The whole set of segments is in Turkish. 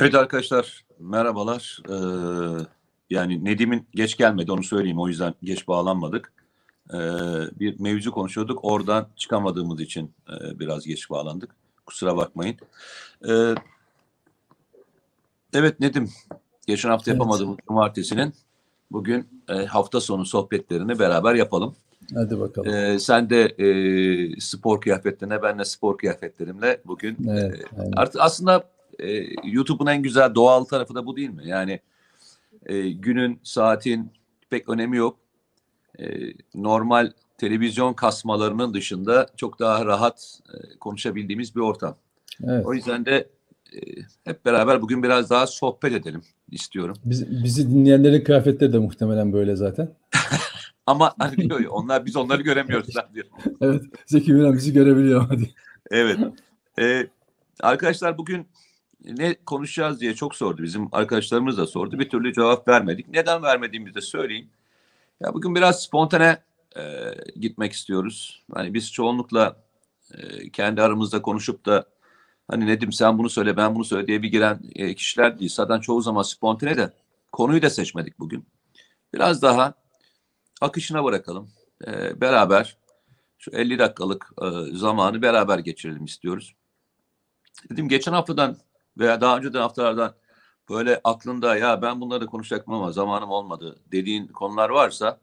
Evet arkadaşlar merhabalar. Ee, yani Nedim'in geç gelmedi onu söyleyeyim o yüzden geç bağlanmadık. Ee, bir mevzu konuşuyorduk oradan çıkamadığımız için e, biraz geç bağlandık. Kusura bakmayın. Ee, evet Nedim geçen hafta Evet. yapamadığımız cumartesinin bugün e, hafta sonu sohbetlerini beraber yapalım. Hadi bakalım. Ee, sen de e, spor kıyafetlerine ben de spor kıyafetlerimle bugün Evet, e. Artık aslında e, YouTube'un en güzel doğal tarafı da bu değil mi? Yani e, günün, saatin pek önemi yok. E, normal televizyon kasmalarının dışında çok daha rahat e, konuşabildiğimiz bir ortam. Evet. O yüzden de e, hep beraber bugün biraz daha sohbet edelim istiyorum. Biz, bizi dinleyenlerin kıyafetleri de muhtemelen böyle zaten. Ama hani diyor ya, onlar biz onları göremiyoruz diyor. Evet. Zeki Müren bizi görebiliyor. Hadi. Evet. Ee, arkadaşlar bugün ne konuşacağız diye çok sordu. Bizim arkadaşlarımız da sordu. Bir türlü cevap vermedik. Neden vermediğimizi de söyleyeyim. Ya bugün biraz spontane e, gitmek istiyoruz. Hani biz çoğunlukla e, kendi aramızda konuşup da hani Nedim sen bunu söyle ben bunu söyle diye bir giren e, kişiler değil. Zaten çoğu zaman spontane de konuyu da seçmedik bugün. Biraz daha akışına bırakalım. E, beraber şu 50 dakikalık e, zamanı beraber geçirelim istiyoruz. Dedim geçen haftadan veya daha önceden haftalardan böyle aklında ya ben bunları konuşacaktım ama zamanım olmadı dediğin konular varsa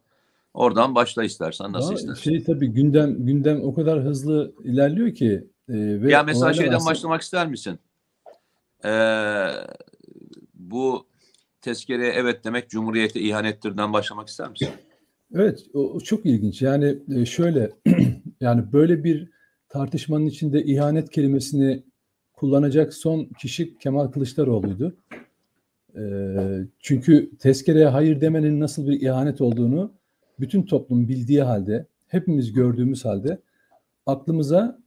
oradan başla istersen nasıl Ama istersen. şey tabii gündem gündem o kadar hızlı ilerliyor ki e, ve ya mesela şeyden aslında- başlamak ister misin? Ee, bu tezkereye evet demek Cumhuriyete ihanettirden başlamak ister misin? Evet, o, o çok ilginç. Yani e, şöyle yani böyle bir tartışmanın içinde ihanet kelimesini kullanacak son kişi Kemal Kılıçdaroğlu'ydu. E, çünkü tezkereye hayır demenin nasıl bir ihanet olduğunu bütün toplum bildiği halde, hepimiz gördüğümüz halde aklımıza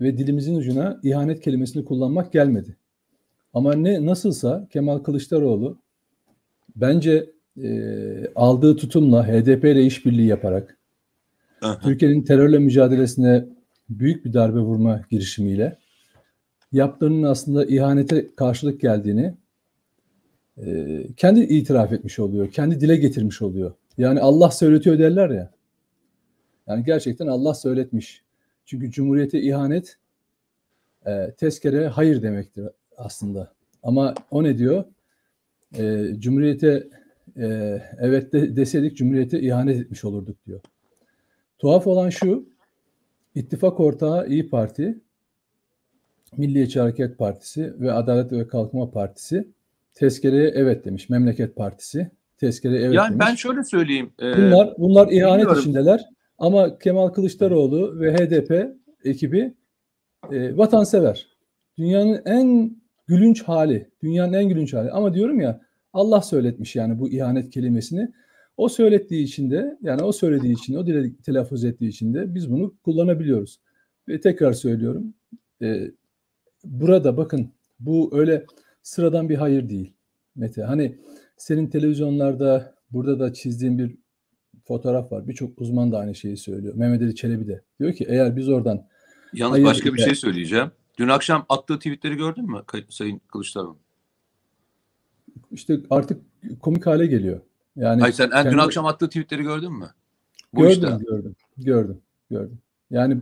ve dilimizin ucuna ihanet kelimesini kullanmak gelmedi. Ama ne nasılsa Kemal Kılıçdaroğlu bence e, aldığı tutumla HDP ile işbirliği yaparak Türkiye'nin terörle mücadelesine büyük bir darbe vurma girişimiyle yaptığının aslında ihanete karşılık geldiğini e, kendi itiraf etmiş oluyor. Kendi dile getirmiş oluyor. Yani Allah söyletiyor derler ya. Yani gerçekten Allah söyletmiş. Çünkü Cumhuriyete ihanet e, tezkere hayır demektir aslında. Ama o ne diyor? E, Cumhuriyete e, evet de, deseydik Cumhuriyete ihanet etmiş olurduk diyor. Tuhaf olan şu, ittifak ortağı İyi Parti, Milliyetçi Hareket Partisi ve Adalet ve Kalkınma Partisi tezkereye evet demiş. Memleket Partisi tezkereye evet yani demiş. ben şöyle söyleyeyim. e, Bunlar bunlar ihanet bilmiyorum. içindeler ama Kemal Kılıçdaroğlu ve HDP ekibi e, vatansever. Dünyanın en gülünç hali, dünyanın en gülünç hali. Ama diyorum ya Allah söyletmiş yani bu ihanet kelimesini. O söylettiği için de yani o söylediği için, o dile telaffuz ettiği için de biz bunu kullanabiliyoruz. Ve tekrar söylüyorum. e, burada bakın bu öyle sıradan bir hayır değil. Mete hani senin televizyonlarda burada da çizdiğin bir fotoğraf var. Birçok uzman da aynı şeyi söylüyor. Mehmet Ali Çelebi de. Diyor ki eğer biz oradan Yalnız Hayır, başka bir ya- şey söyleyeceğim. Dün akşam attığı tweetleri gördün mü Sayın Kılıçdaroğlu? işte artık komik hale geliyor. Yani Hayır sen en dün kendi- akşam attığı tweetleri gördün mü? Bu gördüm, işte. gördüm, gördüm, gördüm. Yani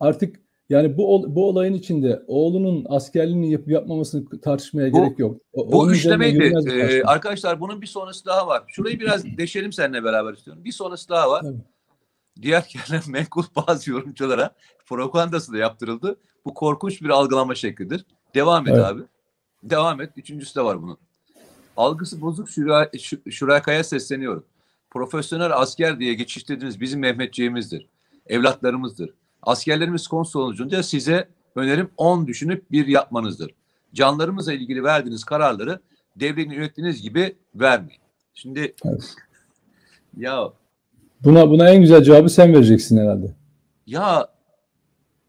artık yani bu bu olayın içinde oğlunun askerliğini yapıp yapmamasını tartışmaya Bu- gerek yok. O- Bu üçlemeydi. Ee, tartışma. arkadaşlar bunun bir sonrası daha var. Şurayı biraz deşelim seninle beraber istiyorum. Bir sonrası daha var. Tabii. Diğer yerler menkul bazı yorumculara propagandası da yaptırıldı. Bu korkunç bir algılama şeklidir. Devam et Evet. abi. Devam et. Üçüncüsü de var bunun. Algısı bozuk şura, şu- şurakaya sesleniyorum. Profesyonel asker diye geçiştirdiğiniz bizim Mehmetçiğimizdir. Evlatlarımızdır. Askerlerimiz konsol olunca size önerim 10 düşünüp bir yapmanızdır. Canlarımızla ilgili verdiğiniz kararları devletin yönettiğiniz gibi vermeyin. Şimdi Evet. ya Buna buna en güzel cevabı sen vereceksin herhalde. Ya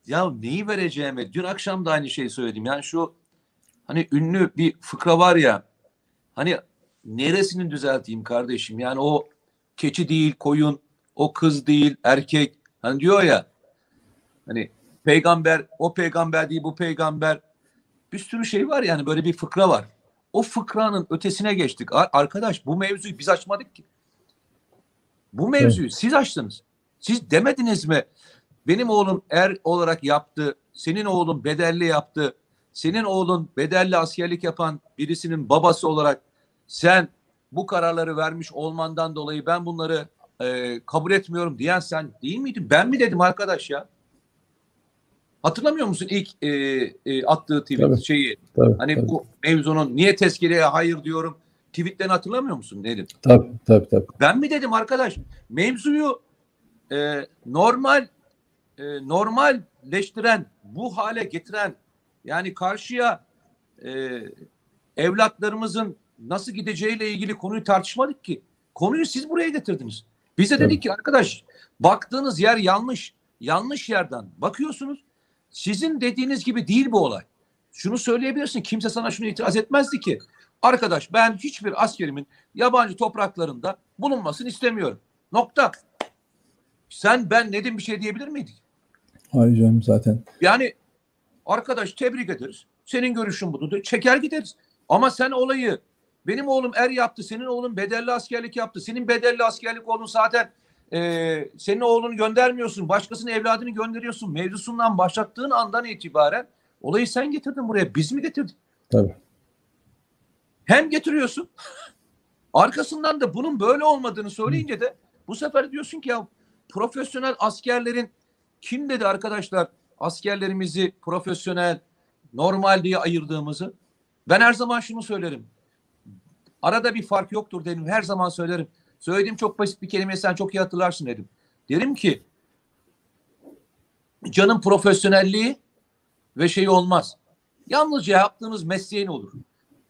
ya neyi vereceğimi dün akşam da aynı şeyi söyledim. Yani şu hani ünlü bir fıkra var ya hani neresini düzelteyim kardeşim? Yani o keçi değil koyun, o kız değil erkek. Hani diyor ya hani peygamber o peygamber değil bu peygamber bir sürü şey var yani böyle bir fıkra var. o fıkranın ötesine geçtik. Ar- Arkadaş bu mevzuyu biz açmadık ki. Bu mevzuyu siz açtınız. Siz demediniz mi? Benim oğlum er olarak yaptı. Senin oğlun bedelli yaptı. Senin oğlun bedelli askerlik yapan birisinin babası olarak sen bu kararları vermiş olmandan dolayı ben bunları e, kabul etmiyorum diyen sen değil miydin? Ben mi dedim arkadaş ya? Hatırlamıyor musun ilk e, e, attığı tweet Tabii. şeyi? Tabii, Hani tabii, bu mevzunun niye tezkereye hayır diyorum tweetlerini hatırlamıyor musun dedim. tabii, tabii, tabii. Ben mi dedim arkadaş mevzuyu e, normal e, normalleştiren bu hale getiren yani karşıya e, evlatlarımızın nasıl gideceğiyle ilgili konuyu tartışmadık ki. Konuyu siz buraya getirdiniz. Bize Tabii. dedik ki arkadaş baktığınız yer yanlış. Yanlış yerden bakıyorsunuz. Sizin dediğiniz gibi değil bu olay. Şunu söyleyebilirsin. Kimse sana şunu itiraz etmezdi ki. Arkadaş ben hiçbir askerimin yabancı topraklarında bulunmasını istemiyorum. Nokta. Sen ben Nedim bir şey diyebilir miydik? Hayır canım zaten. Yani arkadaş tebrik ederiz. Senin görüşün budur. Çeker gideriz. Ama sen olayı benim oğlum er yaptı. Senin oğlun bedelli askerlik yaptı. Senin bedelli askerlik oğlun zaten e, senin oğlunu göndermiyorsun. Başkasının evladını gönderiyorsun. Mevzusundan başlattığın andan itibaren olayı sen getirdin buraya. Biz mi getirdik? Tabii. Hem getiriyorsun. Arkasından da bunun böyle olmadığını söyleyince de bu sefer diyorsun ki ya profesyonel askerlerin kim dedi arkadaşlar askerlerimizi profesyonel normal diye ayırdığımızı ben her zaman şunu söylerim. Arada bir fark yoktur dedim. Her zaman söylerim. Söylediğim çok basit bir kelime sen çok iyi hatırlarsın dedim. Derim ki canın profesyonelliği ve şey olmaz. Yalnızca yaptığınız mesleğin olur.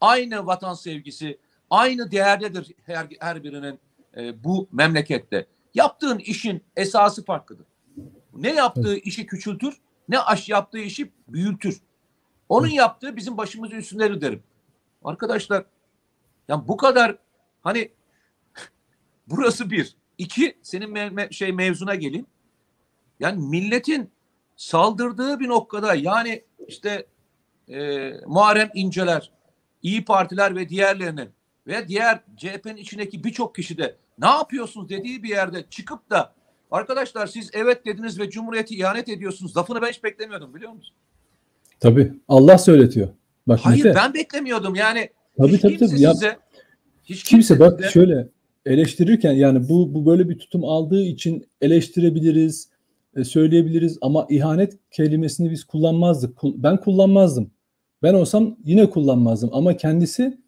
Aynı vatan sevgisi, aynı değerdedir her, her birinin e, bu memlekette. Yaptığın işin esası farklıdır. Ne yaptığı işi küçültür, ne aş yaptığı işi büyütür. Onun yaptığı bizim başımızın üstündedir derim. Arkadaşlar, yani bu kadar hani burası bir. iki senin me- me- şey mevzuna geleyim. Yani milletin saldırdığı bir noktada yani işte e, Muharrem İnceler, İyi Partiler ve diğerlerinin ve diğer CHP'nin içindeki birçok kişi de ne yapıyorsunuz dediği bir yerde çıkıp da arkadaşlar siz evet dediniz ve Cumhuriyeti ihanet ediyorsunuz. Lafını ben hiç beklemiyordum biliyor musun? Tabii. Allah söyletiyor. Bak Hayır Mete, ben beklemiyordum yani. Tabii, hiç tabii, kimse tabii. Ya- size hiç kimse bak size- şöyle eleştirirken yani bu bu böyle bir tutum aldığı için eleştirebiliriz, e, söyleyebiliriz ama ihanet kelimesini biz kullanmazdık. Kul- Ben kullanmazdım. Ben olsam yine kullanmazdım ama kendisi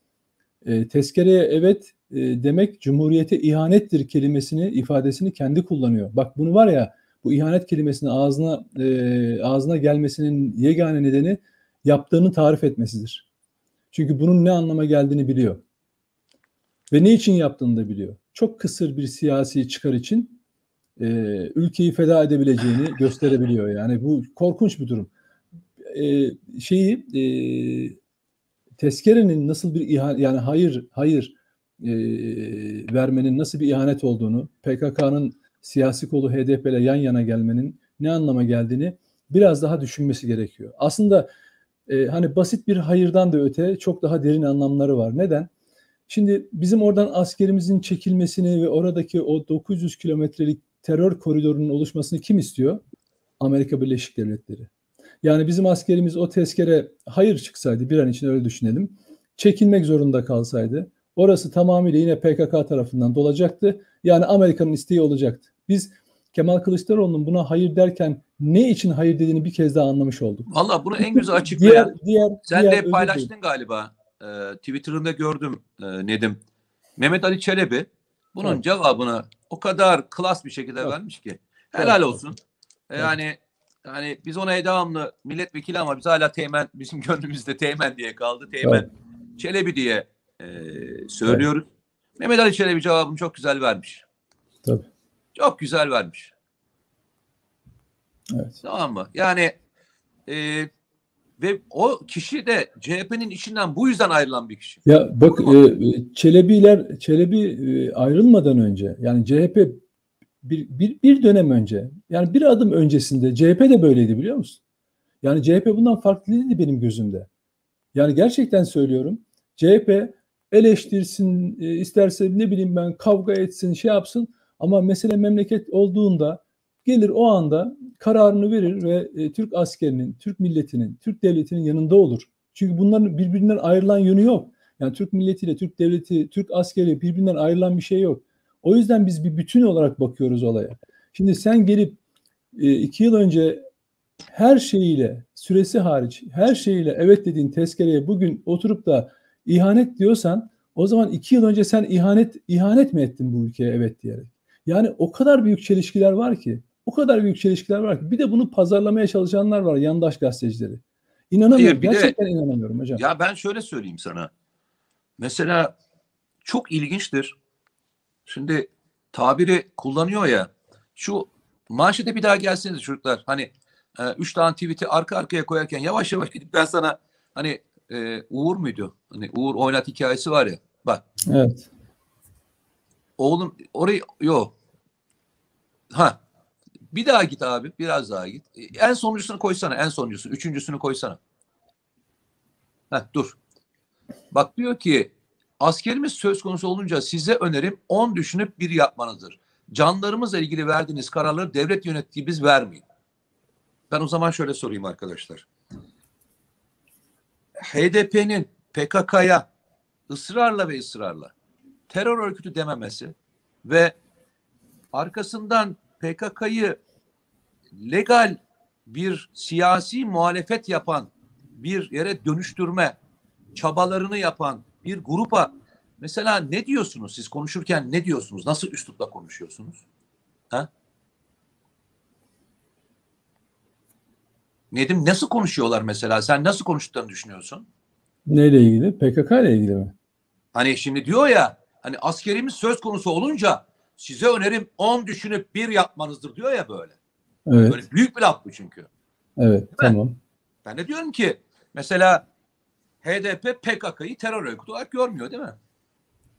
e, tezkereye evet e, demek cumhuriyete ihanettir kelimesini ifadesini kendi kullanıyor. Bak bunu var ya bu ihanet kelimesini ağzına e, ağzına gelmesinin yegane nedeni yaptığını tarif etmesidir. Çünkü bunun ne anlama geldiğini biliyor. Ve ne için yaptığını da biliyor. Çok kısır bir siyasi çıkar için e, ülkeyi feda edebileceğini gösterebiliyor. Yani bu korkunç bir durum. E, şeyi e, tezkerenin nasıl bir ihanet yani hayır hayır e, vermenin nasıl bir ihanet olduğunu PKK'nın siyasi kolu HDP ile yan yana gelmenin ne anlama geldiğini biraz daha düşünmesi gerekiyor. Aslında e, hani basit bir hayırdan da öte çok daha derin anlamları var. Neden? Şimdi bizim oradan askerimizin çekilmesini ve oradaki o 900 kilometrelik terör koridorunun oluşmasını kim istiyor? Amerika Birleşik Devletleri. Yani bizim askerimiz o tezkere hayır çıksaydı bir an için öyle düşünelim. Çekilmek zorunda kalsaydı orası tamamıyla yine PKK tarafından dolacaktı. Yani Amerika'nın isteği olacaktı. Biz Kemal Kılıçdaroğlu'nun buna hayır derken ne için hayır dediğini bir kez daha anlamış olduk. Valla bunu en güzel açıklayan Diğer, diğer, Sen diğer de paylaştın dilerim. galiba. Ee, Twitter'ında gördüm e, Nedim. Mehmet Ali Çelebi bunun Evet. cevabını o kadar klas bir şekilde Evet. vermiş ki. Helal Evet. olsun. E, Yani yani biz ona devamlı milletvekili ama biz hala Teğmen bizim gönlümüzde Teğmen diye kaldı. Teğmen Çelebi diye e, söylüyoruz. Mehmet Ali Çelebi cevabını çok güzel vermiş. Tabii. Çok güzel vermiş. Evet. Tamam mı? Yani e, ve o kişi de CHP'nin içinden bu yüzden ayrılan bir kişi. Ya bak e, Çelebiler Çelebi e, ayrılmadan önce yani CHP bir, bir, bir dönem önce yani bir adım öncesinde CHP de böyleydi biliyor musun? Yani CHP bundan farklı değildi benim gözümde. Yani gerçekten söylüyorum. CHP eleştirsin, e, isterse ne bileyim ben kavga etsin, şey yapsın ama mesele memleket olduğunda gelir o anda kararını verir ve e, Türk askerinin, Türk milletinin, Türk devletinin yanında olur. Çünkü bunların birbirinden ayrılan yönü yok. Yani Türk milletiyle Türk devleti, Türk askeri birbirinden ayrılan bir şey yok. O yüzden biz bir bütün olarak bakıyoruz olaya. Şimdi sen gelip e, iki yıl önce her şeyiyle, süresi hariç her şeyiyle evet dediğin tezkereye bugün oturup da ihanet diyorsan o zaman iki yıl önce sen ihanet ihanet mi ettin bu ülkeye evet diyerek. Yani o kadar büyük çelişkiler var ki, o kadar büyük çelişkiler var ki bir de bunu pazarlamaya çalışanlar var yandaş gazetecileri. İnanamıyorum. Hayır, bir de- Gerçekten inanamıyorum hocam. Ya ben şöyle söyleyeyim sana. Mesela çok ilginçtir. Şimdi tabiri kullanıyor ya. Şu manşete bir daha gelseniz çocuklar. Hani e, üç tane tweet'i arka arkaya koyarken yavaş yavaş gidip ben sana hani e, Uğur muydu? Hani Uğur oynat hikayesi var ya. Bak Evet. oğlum orayı yok. Ha bir daha git abi. Biraz daha git. E, En sonuncusunu koysana. En sonuncusunu. Üçüncüsünü koysana. Heh, dur. Bak diyor ki askerimiz söz konusu olunca size önerim 10 düşünüp bir yapmanızdır. Canlarımızla ilgili verdiğiniz kararları devlet yönettiği biz vermeyin. Ben o zaman şöyle sorayım arkadaşlar. HDP'nin PKK'ya ısrarla ve ısrarla terör örgütü dememesi ve arkasından PKK'yı legal bir siyasi muhalefet yapan bir yere dönüştürme çabalarını yapan bir grupa mesela ne diyorsunuz siz konuşurken ne diyorsunuz? Nasıl üslupla konuşuyorsunuz? Ha? Nedim nasıl konuşuyorlar mesela? Sen nasıl konuştuklarını düşünüyorsun? Neyle ilgili? PKK ile ilgili mi? Hani şimdi diyor ya hani askerimiz söz konusu olunca size önerim 10 düşünüp bir yapmanızdır diyor ya böyle. Evet. Böyle büyük bir laf bu çünkü. Evet. Tamam. Ben de diyorum ki mesela HDP PKK'yı terör örgütü olarak görmüyor değil mi?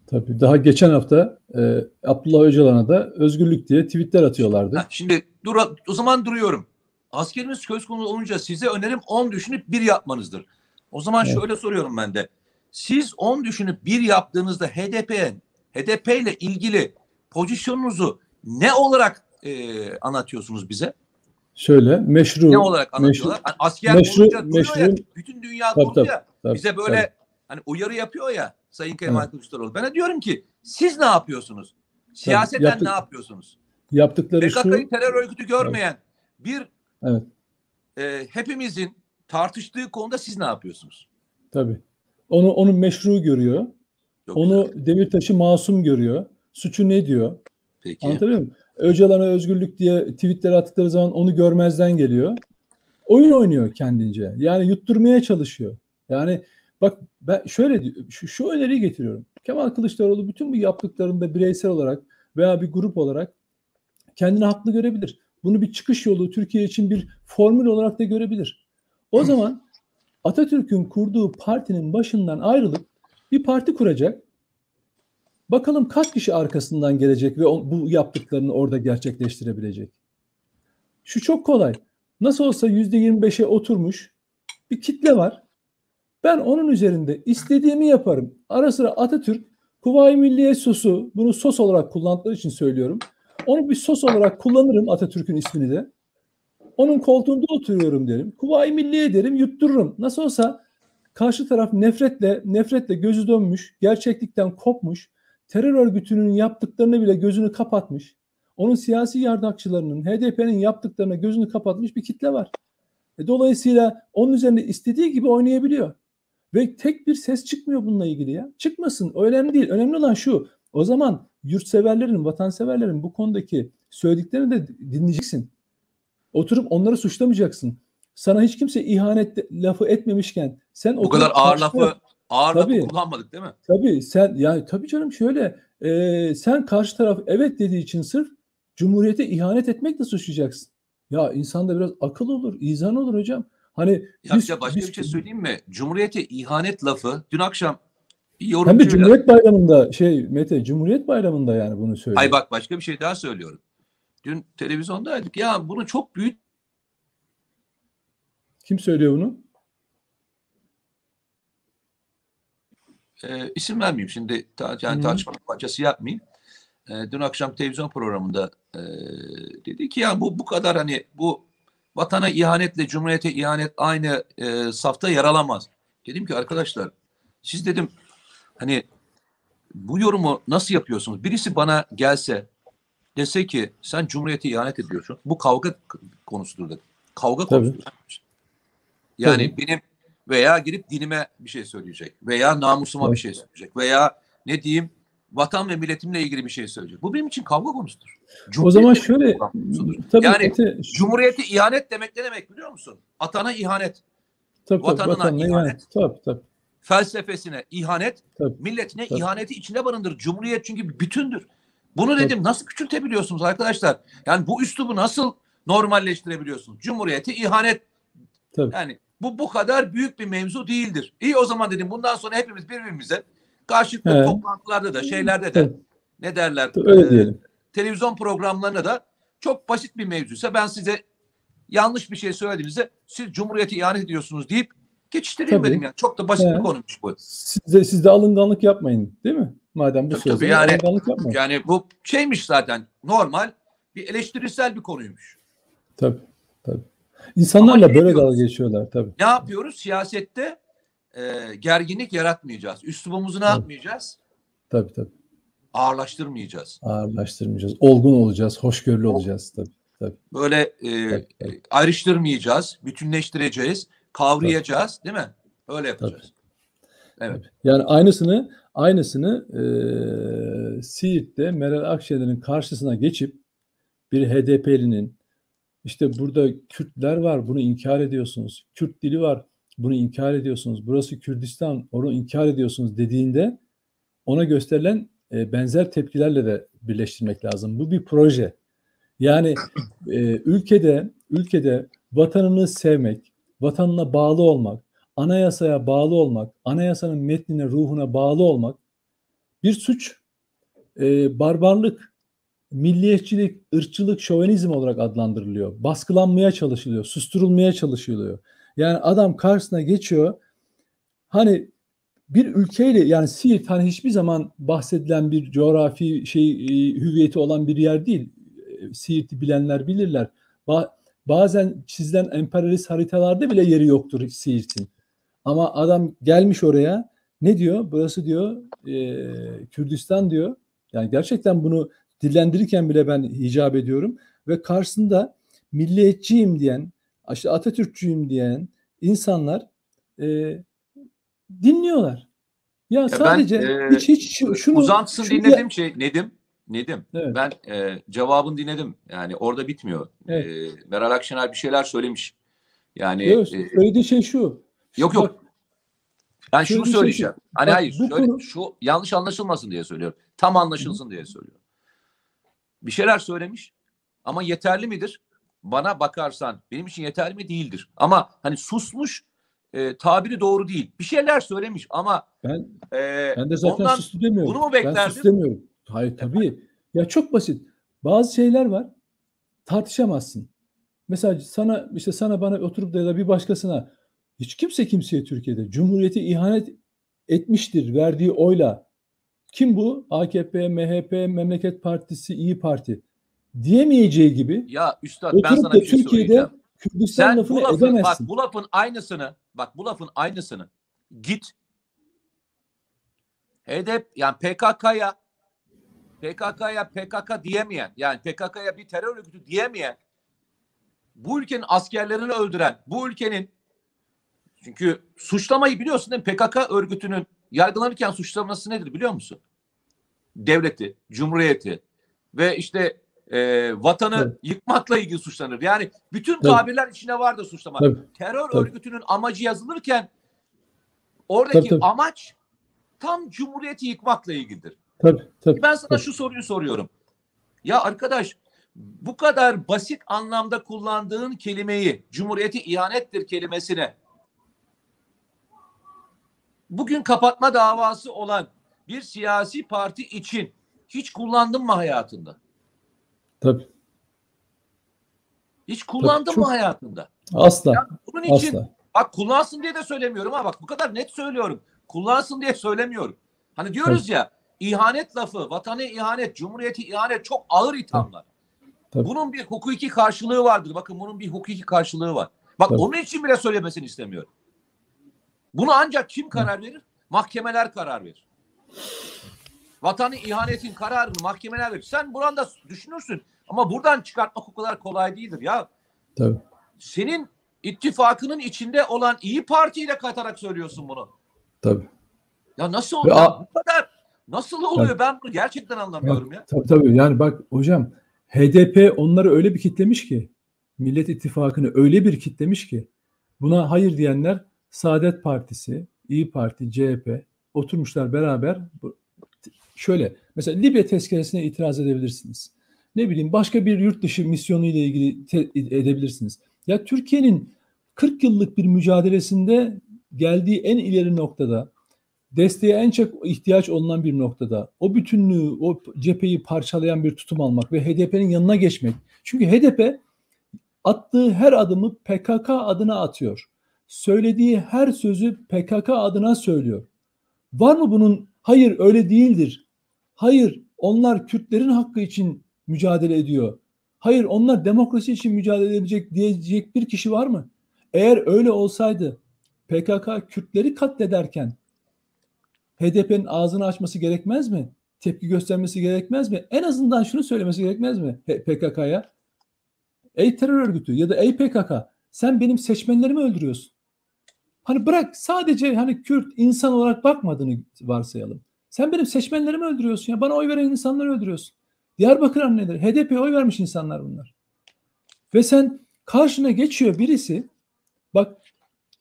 Tabii. Daha geçen hafta e, Abdullah Öcalan'a da özgürlük diye tweetler atıyorlardı. Ha, şimdi dur, o zaman duruyorum. Askerimiz söz konusu olunca size önerim 10 düşünüp bir yapmanızdır. O zaman Evet. şöyle soruyorum ben de. Siz 10 düşünüp bir yaptığınızda HDP'nin HDP ile ilgili pozisyonunuzu ne olarak e, anlatıyorsunuz bize? Şöyle meşru Ne olarak anlatıyorlar? Hani asker meşru- duruyor ya, meşru- bütün dünya Tabii, tabii, ya. tabii, bize böyle tabii. hani uyarı yapıyor ya Sayın Kemal Kılıçdaroğlu. Ben de diyorum ki siz ne yapıyorsunuz? Siyaseten yaptık- ne yapıyorsunuz? yaptıkları şu PKK'yı terör örgütü görmeyen bir Evet. e, hepimizin tartıştığı konuda siz ne yapıyorsunuz? tabii. Onu onu meşru görüyor. Çok Onu güzel. Demirtaş'ı masum görüyor. Suçu ne diyor? Peki. Anlatabiliyor muyum? Öcalan'a özgürlük diye tweetler attıkları zaman onu görmezden geliyor. Oyun oynuyor kendince. Yani yutturmaya çalışıyor. Yani bak ben şöyle şu, şu öneriyi getiriyorum. Kemal Kılıçdaroğlu bütün bu yaptıklarında bireysel olarak veya bir grup olarak kendini haklı görebilir. Bunu bir çıkış yolu Türkiye için bir formül olarak da görebilir. O zaman Atatürk'ün kurduğu partinin başından ayrılıp bir parti kuracak. Bakalım kaç kişi arkasından gelecek ve bu yaptıklarını orada gerçekleştirebilecek. Şu çok kolay. Nasıl olsa %25'e oturmuş bir kitle var. Ben onun üzerinde istediğimi yaparım. Ara sıra Atatürk Kuvayi Milliye sosu, bunu sos olarak kullandıkları için söylüyorum. Onu bir sos olarak kullanırım Atatürk'ün ismini de. Onun koltuğunda oturuyorum derim. Kuvayi Milliye derim, yuttururum. Nasıl olsa karşı taraf nefretle, nefretle gözü dönmüş, gerçeklikten kopmuş, terör örgütünün yaptıklarını bile gözünü kapatmış. Onun siyasi yardakçılarının, HDP'nin yaptıklarına gözünü kapatmış bir kitle var. E, dolayısıyla onun üzerinde istediği gibi oynayabiliyor. Ve tek bir ses çıkmıyor bununla ilgili ya. Çıkmasın. O önemli değil. Önemli olan şu. O zaman yurtseverlerin, vatanseverlerin bu konudaki söylediklerini de dinleyeceksin. Oturup onları suçlamayacaksın. Sana hiç kimse ihanet lafı etmemişken sen oturup kadar ağır lafı ağır Tabii. kullanmadık değil mi? Tabii sen yani tabii canım şöyle e, sen karşı taraf evet dediği için sırf cumhuriyete ihanet etmekle suçlayacaksın. Ya insanda biraz akıl olur, izan olur hocam. Hani Ya biz- başka biz- bir şey söyleyeyim mi? Cumhuriyete ihanet lafı dün akşam bir hem de Cumhuriyet Bayramı'nda şey Mete Cumhuriyet Bayramı'nda yani bunu söylüyor. Ay bak başka bir şey daha söylüyorum. Dün televizyondaydık. Ya bunu çok büyük Kim söylüyor bunu? E, isim vermeyeyim şimdi ta, yani tartışmanın parçası yapmayayım. E, dün akşam televizyon programında e, dedi ki ya bu bu kadar hani bu vatana ihanetle cumhuriyete ihanet aynı e, safta yer alamaz. Dedim ki arkadaşlar siz dedim hani bu yorumu nasıl yapıyorsunuz? Birisi bana gelse dese ki sen cumhuriyete ihanet ediyorsun. Bu kavga konusudur dedim. Kavga Tabii. konusudur. Yani Tabii. benim veya girip dinime bir şey söyleyecek veya namusuma bir şey söyleyecek veya ne diyeyim vatan ve milletimle ilgili bir şey söyleyecek. Bu benim için kavga konusudur. O zaman şöyle tabii Yani Mete, Cumhuriyete ihanet demek ne demek biliyor musun? Atana ihanet, tabii, tabii, vatanına vatanına ihanet. ihanet. Tabii tabii. felsefesine ihanet, Tabii. milletine Tabii. ihaneti içine barındırır. Cumhuriyet çünkü bir bütündür. Bunu Tabii. dedim nasıl küçültebiliyorsunuz arkadaşlar? Yani bu üslubu nasıl normalleştirebiliyorsunuz? Cumhuriyete ihanet Tabii. yani bu bu kadar büyük bir mevzu değildir. İyi o zaman dedim bundan sonra hepimiz birbirimize karşılıklı He. toplantılarda da şeylerde de Tabii. ne derler? Öyle e, diyelim. televizyon programlarına da çok basit bir mevzuysa ben size yanlış bir şey söylediğinizde siz Cumhuriyete ihanet ediyorsunuz deyip geçiştireyim dedim yani. Çok da basit He. bir konuymuş bu. Siz de, siz de alınganlık yapmayın değil mi? Madem bu tabii, yani- alınganlık yapmayın. Yani bu şeymiş zaten normal bir eleştirisel bir konuymuş. Tabii. Tabii. İnsanlarla Ama böyle dalga geçiyorlar tabii. Ne yapıyoruz? Siyasette e, gerginlik yaratmayacağız. Üslubumuzu ne yapmayacağız? Tabii tabii. Ağırlaştırmayacağız. Ağırlaştırmayacağız. Olgun olacağız. Hoşgörülü olacağız tabii. Tabii. Böyle e, Tabii, tabii. ayrıştırmayacağız, bütünleştireceğiz, kavrayacağız, değil mi? Öyle yapacağız. Evet. Yani aynısını aynısını eee Siirt'te Meral Akşener'in karşısına geçip bir HDP'linin işte burada Kürtler var bunu inkar ediyorsunuz. Kürt dili var bunu inkar ediyorsunuz. Burası Kürdistan onu inkar ediyorsunuz dediğinde ona gösterilen e, benzer tepkilerle de birleştirmek lazım. Bu bir proje. Yani e, ülkede ülkede vatanını sevmek, vatanına bağlı olmak, anayasaya bağlı olmak, anayasanın metnine, ruhuna bağlı olmak bir suç, e, barbarlık, milliyetçilik, ırkçılık, şovenizm olarak adlandırılıyor. Baskılanmaya çalışılıyor, susturulmaya çalışılıyor. Yani adam karşısına geçiyor. Hani bir ülkeyle yani Siirt hani hiçbir zaman bahsedilen bir coğrafi şey e, hüviyeti olan bir yer değil. E, Siirt'i bilenler bilirler. Ba- bazen çizilen emperyalist haritalarda bile yeri yoktur Siirt'in. Ama adam gelmiş oraya ne diyor? Burası diyor e, Kürdistan diyor. Yani gerçekten bunu dillendirirken bile ben icap ediyorum. Ve karşısında milliyetçiyim diyen, işte Atatürkçüyüm diyen insanlar e, dinliyorlar. Ya, ben, sadece e, hiç hiç şu- şunu Uzantısını şunu- dinledim şey Nedim. Nedim. Evet. Ben e, cevabını dinledim. Yani orada bitmiyor. Evet. E, Meral Akşener bir şeyler söylemiş. Yani Yok, e, söylediği şey şu. Yok, Bak, yok. ben şunu şey söyleyeceğim. Hani Bak, hayır, bu şöyle, konu- şu yanlış anlaşılmasın diye söylüyorum. Tam anlaşılsın diye söylüyorum. Bir şeyler söylemiş ama yeterli midir? Bana bakarsan benim için yeterli mi değildir. Ama hani susmuş e, tabiri doğru değil. Bir şeyler söylemiş ama ben e, ben de zaten ondan sustu demiyorum. bunu mu Ben beklerdin? sus demiyorum. Hayır tabii. Ya çok basit. Bazı şeyler var. Tartışamazsın. Mesela sana işte sana bana oturup da ya da bir başkasına hiç kimse kimseye Türkiye'de Cumhuriyeti ihanet etmiştir verdiği oyla. Kim bu? AKP, MHP, Memleket Partisi, İyi Parti diyemeyeceği gibi ya üstad ben sana bir şey Türkiye'de. Kürdistan Sen lafını bu lafın bak edemezsin. bu lafın aynısını bak bu lafın aynısını git HDP yani PKK'ya PKK'ya PKK diyemeyen yani PKK'ya bir terör örgütü diyemeyen bu ülkenin askerlerini öldüren bu ülkenin çünkü suçlamayı biliyorsun değil mi? PKK örgütünün yargılanırken suçlaması nedir biliyor musun? Devleti, cumhuriyeti ve işte e, vatanı Evet. yıkmakla ilgili suçlanır. Yani bütün tabirler içine vardır suçlama. Tabii. Terör Tabii. örgütünün amacı yazılırken oradaki Tabii, tabii. amaç tam cumhuriyeti yıkmakla ilgilidir. Tabii, tabii. Ben sana tabii. şu soruyu soruyorum. Ya arkadaş bu kadar basit anlamda kullandığın kelimeyi cumhuriyeti ihanettir kelimesine bugün kapatma davası olan bir siyasi parti için hiç kullandın mı hayatında? Tabii. Hiç kullandın çok- mı hayatında? Asla. Bunun için Asla. bak kullansın diye de söylemiyorum ha bak bu kadar net söylüyorum. kullansın diye söylemiyorum. Hani diyoruz ya ihanet lafı, vatana ihanet, cumhuriyeti ihanet çok ağır ithamlar. Tabii. Bunun bir hukuki karşılığı vardır. Bakın bunun bir hukuki karşılığı var. Bak Tabii. onun için bile söylemesini istemiyorum. Bunu ancak kim karar verir? Mahkemeler karar verir. Vatanı ihanetin kararını mahkemeler verir. Sen buranda düşünürsün ama buradan çıkartmak o kadar kolay değildir ya. Tabii. Senin ittifakının içinde olan İyi Parti'yle katarak söylüyorsun bunu. Tabii. Ya nasıl oluyor? a- Bu kadar nasıl oluyor? Ben bunu gerçekten anlamıyorum ya. Tabii tabii. Yani bak hocam HDP onları öyle bir kitlemiş ki Millet İttifakı'nı öyle bir kitlemiş ki buna hayır diyenler Saadet Partisi, İyi Parti, CHP oturmuşlar beraber şöyle mesela Libya tezkeresine itiraz edebilirsiniz. Ne bileyim başka bir yurt dışı misyonu ile ilgili te- edebilirsiniz. Ya Türkiye'nin 40 yıllık bir mücadelesinde geldiği en ileri noktada desteğe en çok ihtiyaç olunan bir noktada o bütünlüğü, o cepheyi parçalayan bir tutum almak ve HDP'nin yanına geçmek. Çünkü HDP attığı her adımı PKK adına atıyor. Söylediği her sözü PKK adına söylüyor. Var mı bunun hayır öyle değildir. Hayır onlar Kürtlerin hakkı için mücadele ediyor. Hayır onlar demokrasi için mücadele edecek diyecek bir kişi var mı? Eğer öyle olsaydı PKK Kürtleri katlederken HDP'nin ağzını açması gerekmez mi? Tepki göstermesi gerekmez mi? En azından şunu söylemesi gerekmez mi PKK'ya? Ey terör örgütü ya da ey PKK sen benim seçmenlerimi öldürüyorsun. Hani bırak sadece hani Kürt insan olarak bakmadığını varsayalım. Sen benim seçmenlerimi öldürüyorsun ya. Bana oy veren insanları öldürüyorsun. Diyarbakır anneleri. HDP'ye oy vermiş insanlar bunlar. Ve sen karşına geçiyor birisi bak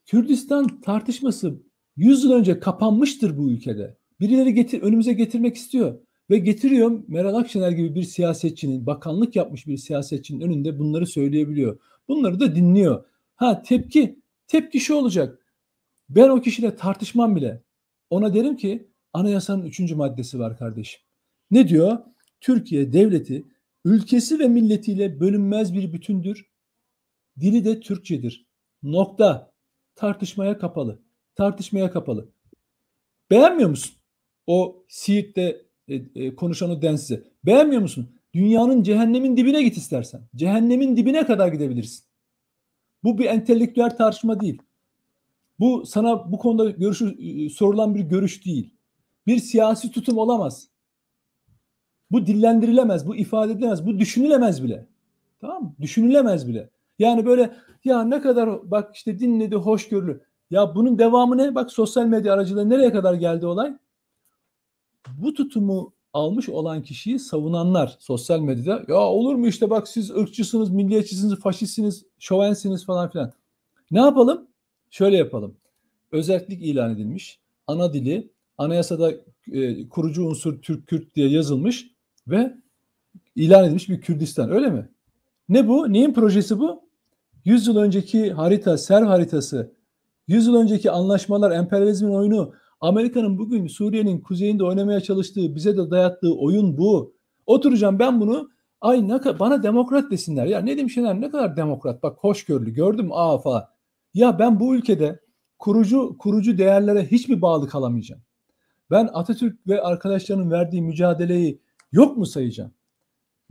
Kürdistan tartışması 100 yıl önce kapanmıştır bu ülkede. Birileri getir, önümüze getirmek istiyor. Ve getiriyor Meral Akşener gibi bir siyasetçinin, bakanlık yapmış bir siyasetçinin önünde bunları söyleyebiliyor. Bunları da dinliyor. Ha tepki, tepki şu olacak. Ben o kişiyle tartışmam bile. Ona derim ki anayasanın üçüncü maddesi var kardeşim. Ne diyor? Türkiye devleti ülkesi ve milletiyle bölünmez bir bütündür. Dili de Türkçedir. Nokta. Tartışmaya kapalı. Tartışmaya kapalı. Beğenmiyor musun? O Siirt'te e, e, konuşan o densize. Beğenmiyor musun? Dünyanın cehennemin dibine git istersen. Cehennemin dibine kadar gidebilirsin. Bu bir entelektüel tartışma değil. Bu sana bu konuda görüşü, e, sorulan bir görüş değil. Bir siyasi tutum olamaz. Bu dillendirilemez, bu ifade edilemez, bu düşünülemez bile. Tamam mı? Düşünülemez bile. Yani böyle ya ne kadar bak işte dinledi, hoşgörülü. Ya bunun devamı ne? Bak sosyal medya aracılığıyla nereye kadar geldi olay? Bu tutumu almış olan kişiyi savunanlar sosyal medyada ya olur mu işte bak siz ırkçısınız, milliyetçisiniz, faşistsiniz, şovensiniz falan filan. Ne yapalım? Şöyle yapalım. Özellik ilan edilmiş. Ana dili anayasada e, kurucu unsur Türk-Kürt diye yazılmış ve ilan edilmiş bir Kürdistan öyle mi? Ne bu? Neyin projesi bu? 100 yıl önceki harita, serv haritası, 100 yıl önceki anlaşmalar, emperyalizmin oyunu, Amerika'nın bugün Suriye'nin kuzeyinde oynamaya çalıştığı, bize de dayattığı oyun bu. Oturacağım ben bunu, ay ne bana demokrat desinler. Ya ne demişler ne kadar demokrat, bak hoşgörülü, gördüm aa falan. Ya ben bu ülkede kurucu kurucu değerlere hiç mi bağlı kalamayacağım? Ben Atatürk ve arkadaşlarının verdiği mücadeleyi yok mu sayacağım?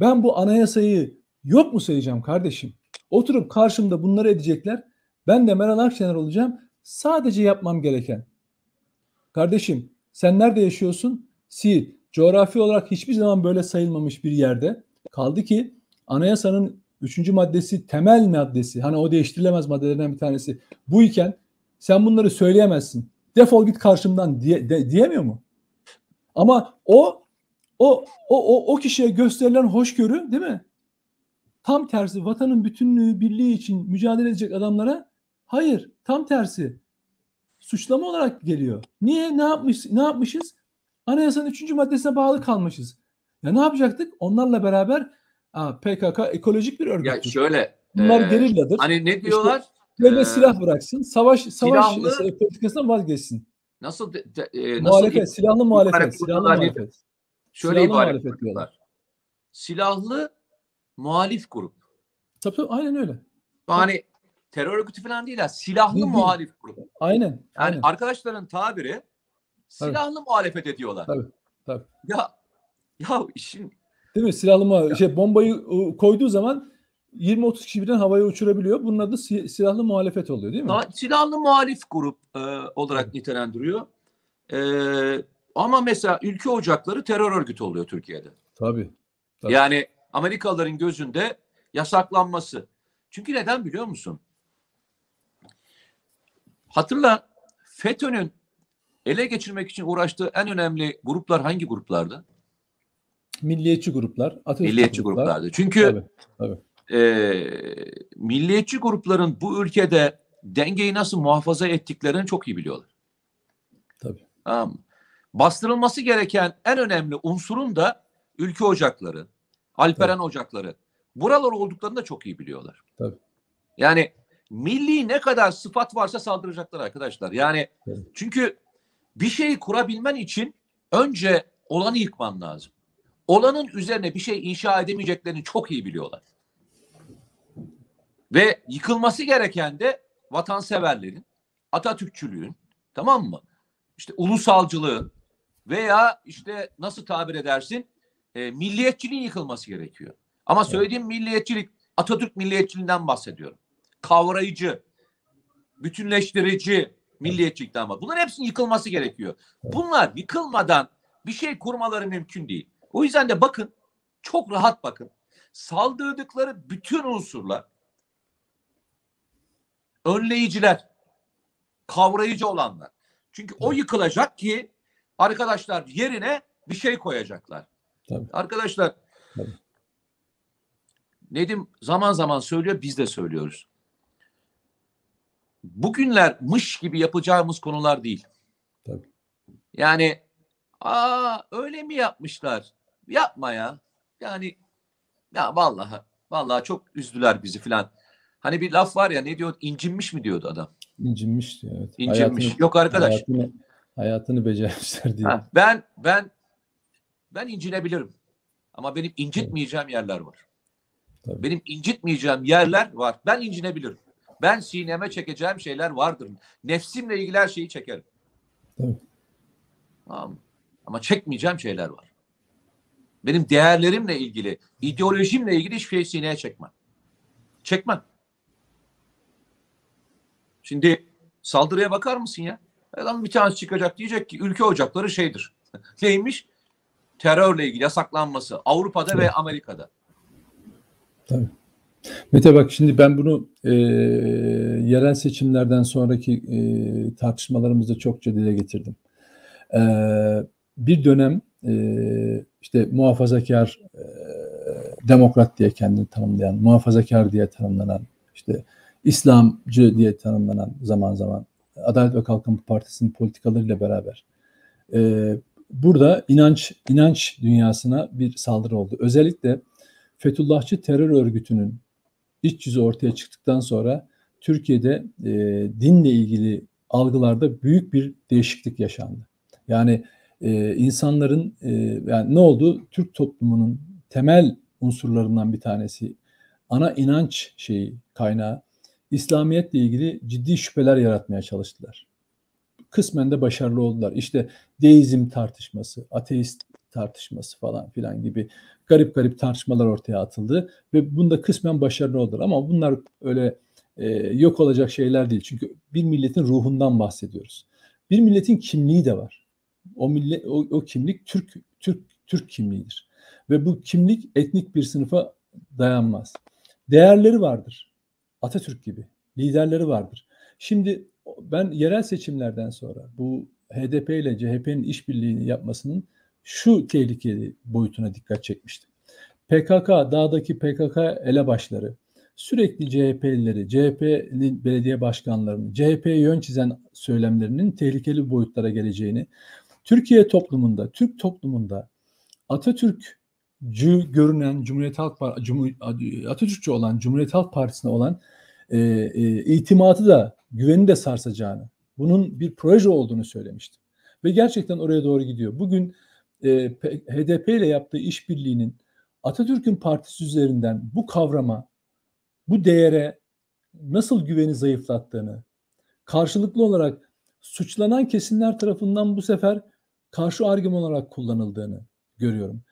Ben bu anayasayı yok mu sayacağım kardeşim? Oturup karşımda bunları edecekler. Ben de Meral Akşener olacağım. Sadece yapmam gereken. Kardeşim sen nerede yaşıyorsun? Siirt. Coğrafi olarak hiçbir zaman böyle sayılmamış bir yerde. Kaldı ki anayasanın üçüncü maddesi temel maddesi. Hani o değiştirilemez maddelerden bir tanesi. Bu iken sen bunları söyleyemezsin. Defol git karşımdan diye, de, diyemiyor mu? Ama o o o o, o kişiye gösterilen hoşgörü değil mi? Tam tersi vatanın bütünlüğü, birliği için mücadele edecek adamlara hayır, tam tersi. Suçlama olarak geliyor. Niye? Ne yapmış? Ne yapmışız? Anayasanın üçüncü maddesine bağlı kalmışız. Ya ne yapacaktık? Onlarla beraber aa, PKK ekolojik bir örgüttür. Ya şöyle Bunlar e, gerilladır. hani ne diyorlar? Devlet Ee, silah bıraksın. Savaş savaş silahlı- politikasından vazgeçsin. Nasıl de- de- e, nasıl Muhalefet, silahlı muhalefet, silahlı muhalefet. Şöyle Silahlı ibare muhalefet diyorlar. Silahlı muhalif grup. Tabii, tabii, aynen öyle. Yani terör örgütü falan değil ha. Silahlı Değil, değil. muhalif grup. Aynen. Yani aynen. arkadaşların tabiri silahlı muhalefet ediyorlar. Tabii, tabii. Ya ya işin Değil mi? Silahlı muha- şey bombayı koyduğu zaman 20-30 kişi birden havaya uçurabiliyor. Bunun adı si- silahlı muhalefet oluyor değil mi? Silahlı muhalif grup e, olarak Evet. nitelendiriyor. E, ama mesela ülke ocakları terör örgütü oluyor Türkiye'de. Tabii. Tabii. Yani Amerikalıların gözünde yasaklanması. Çünkü neden biliyor musun? Hatırla FETÖ'nün ele geçirmek için uğraştığı en önemli gruplar hangi gruplardı? Milliyetçi gruplar, Atatürkçü Milliyetçi gruplar. gruplardı. Çünkü Tabii, tabii. e, milliyetçi grupların bu ülkede dengeyi nasıl muhafaza ettiklerini çok iyi biliyorlar. Tabii. Tamam? Bastırılması gereken en önemli unsurun da ülke ocakları, Alperen ocakları. Buralar olduklarını da çok iyi biliyorlar. Tabii. Yani milli ne kadar sıfat varsa saldıracaklar arkadaşlar. Yani Evet. çünkü bir şeyi kurabilmen için önce olanı yıkman lazım. Olanın üzerine bir şey inşa edemeyeceklerini çok iyi biliyorlar. Ve yıkılması gereken de vatanseverlerin, Atatürkçülüğün, tamam mı? İşte ulusalcılığın veya işte nasıl tabir edersin? E, milliyetçiliğin yıkılması gerekiyor. Ama söylediğim milliyetçilik Atatürk milliyetçiliğinden bahsediyorum. Kavrayıcı, bütünleştirici milliyetçilikten bahsediyorum. Bunların hepsinin yıkılması gerekiyor. Bunlar yıkılmadan bir şey kurmaları mümkün değil. O yüzden de bakın, çok rahat bakın. Saldırdıkları bütün unsurlar önleyiciler, kavrayıcı olanlar. Çünkü o yıkılacak ki arkadaşlar yerine bir şey koyacaklar. Tabii. Arkadaşlar Tabii. Nedim zaman zaman söylüyor biz de söylüyoruz. Bugünler mış gibi yapacağımız konular değil. Tabii. Yani aa öyle mi yapmışlar? Yapma ya. Yani ya vallahi vallahi çok üzdüler bizi filan. Hani bir laf var ya ne diyor incinmiş mi diyordu adam? İncinmiş diyor. Evet. İncinmiş. Hayatını- Yok arkadaş. Hayatını, hayatını becermişler diye. Ha, ben ben ben incinebilirim. Ama benim incitmeyeceğim yerler var. Tabii. Benim incitmeyeceğim yerler var. Ben incinebilirim. Ben sineme çekeceğim şeyler vardır. Nefsimle ilgili her şeyi çekerim. Tabii. Tamam? Ama çekmeyeceğim şeyler var. Benim değerlerimle ilgili, ideolojimle ilgili hiçbir şey sineye çekmem. Çekmem. Şimdi saldırıya bakar mısın ya? Adam bir tanesi çıkacak diyecek ki ülke ocakları şeydir. Neymiş? Terörle ilgili yasaklanması Avrupa'da ve Amerika'da. Tabii. Mete bak şimdi ben bunu e, yerel seçimlerden sonraki e, tartışmalarımızda çokça dile getirdim. E, bir dönem e, işte muhafazakar e, demokrat diye kendini tanımlayan, muhafazakar diye tanımlanan, işte İslamcı diye tanımlanan zaman zaman Adalet ve Kalkınma Partisi'nin politikalarıyla beraber e, burada inanç inanç dünyasına bir saldırı oldu. Özellikle Fethullahçı terör örgütünün iç yüzü ortaya çıktıktan sonra Türkiye'de e, dinle ilgili algılarda büyük bir değişiklik yaşandı. Yani e, insanların e, yani ne oldu? Türk toplumunun temel unsurlarından bir tanesi ana inanç şeyi kaynağı İslamiyetle ilgili ciddi şüpheler yaratmaya çalıştılar. Kısmen de başarılı oldular. İşte deizm tartışması, ateist tartışması falan filan gibi garip garip tartışmalar ortaya atıldı ve bunda kısmen başarılı oldular. Ama bunlar öyle e, yok olacak şeyler değil. Çünkü bir milletin ruhundan bahsediyoruz. Bir milletin kimliği de var. O millet o, o kimlik Türk Türk Türk kimliğidir. Ve bu kimlik etnik bir sınıfa dayanmaz. Değerleri vardır. Atatürk gibi liderleri vardır. Şimdi ben yerel seçimlerden sonra bu HDP ile CHP'nin işbirliğini yapmasının şu tehlikeli boyutuna dikkat çekmiştim. PKK, dağdaki PKK elebaşları sürekli CHP'lileri, CHP'nin belediye başkanlarını, CHP'ye yön çizen söylemlerinin tehlikeli boyutlara geleceğini, Türkiye toplumunda, Türk toplumunda Atatürkçü görünen Cumhuriyet Halk Partisi, Atatürkçü olan Cumhuriyet Halk Partisi'ne olan e, e, itimatı da güveni de sarsacağını, bunun bir proje olduğunu söylemiştim. Ve gerçekten oraya doğru gidiyor. Bugün e, HDP ile yaptığı işbirliğinin Atatürk'ün partisi üzerinden bu kavrama, bu değere nasıl güveni zayıflattığını, karşılıklı olarak suçlanan kesimler tarafından bu sefer karşı argüman olarak kullanıldığını görüyorum.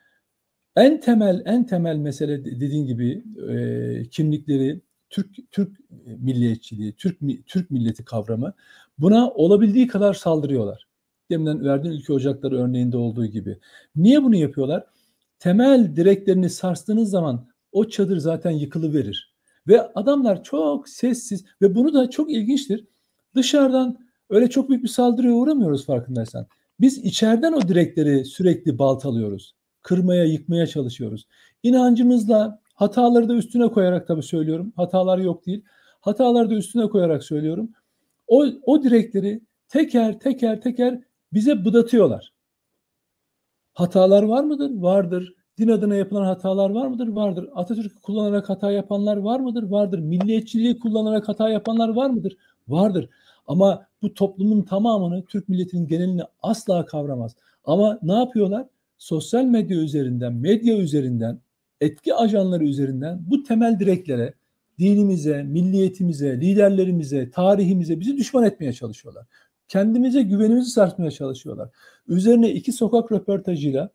En temel en temel mesele dediğin gibi e, kimlikleri Türk Türk milliyetçiliği, Türk Türk milleti kavramı buna olabildiği kadar saldırıyorlar. Deminden verdiğin ülke ocakları örneğinde olduğu gibi. Niye bunu yapıyorlar? Temel direklerini sarstığınız zaman o çadır zaten yıkılı verir. Ve adamlar çok sessiz ve bunu da çok ilginçtir. Dışarıdan öyle çok büyük bir saldırıya uğramıyoruz farkındaysan. Biz içeriden o direkleri sürekli baltalıyoruz. Kırmaya, yıkmaya çalışıyoruz. İnancımızla hataları da üstüne koyarak tabii söylüyorum. Hatalar yok değil. Hataları da üstüne koyarak söylüyorum. O, o direkleri teker teker teker bize bıdatıyorlar. Hatalar var mıdır? Vardır. Din adına yapılan hatalar var mıdır? Vardır. Atatürk'ü kullanarak hata yapanlar var mıdır? Vardır. Milliyetçiliği kullanarak hata yapanlar var mıdır? Vardır. Ama bu toplumun tamamını Türk milletinin genelini asla kavramaz. Ama ne yapıyorlar? Sosyal medya üzerinden, medya üzerinden, etki ajanları üzerinden bu temel direklere, dinimize, milliyetimize, liderlerimize, tarihimize bizi düşman etmeye çalışıyorlar. Kendimize güvenimizi sarsmaya çalışıyorlar. Üzerine iki sokak röportajıyla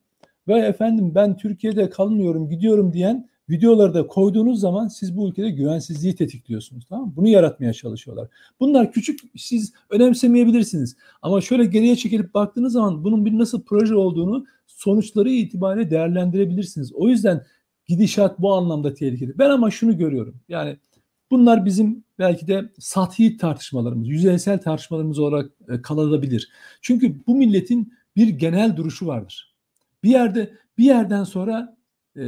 ve efendim ben Türkiye'de kalmıyorum gidiyorum diyen videoları da koyduğunuz zaman siz bu ülkede güvensizliği tetikliyorsunuz. Tamam mı? Bunu yaratmaya çalışıyorlar. Bunlar küçük siz önemsemeyebilirsiniz. Ama şöyle geriye çekilip baktığınız zaman bunun bir nasıl proje olduğunu sonuçları itibariyle değerlendirebilirsiniz. O yüzden gidişat bu anlamda tehlikeli. Ben ama şunu görüyorum. Yani bunlar bizim belki de sathi tartışmalarımız, yüzeysel tartışmalarımız olarak e, kalabilir. Çünkü bu milletin bir genel duruşu vardır. Bir yerde bir yerden sonra e,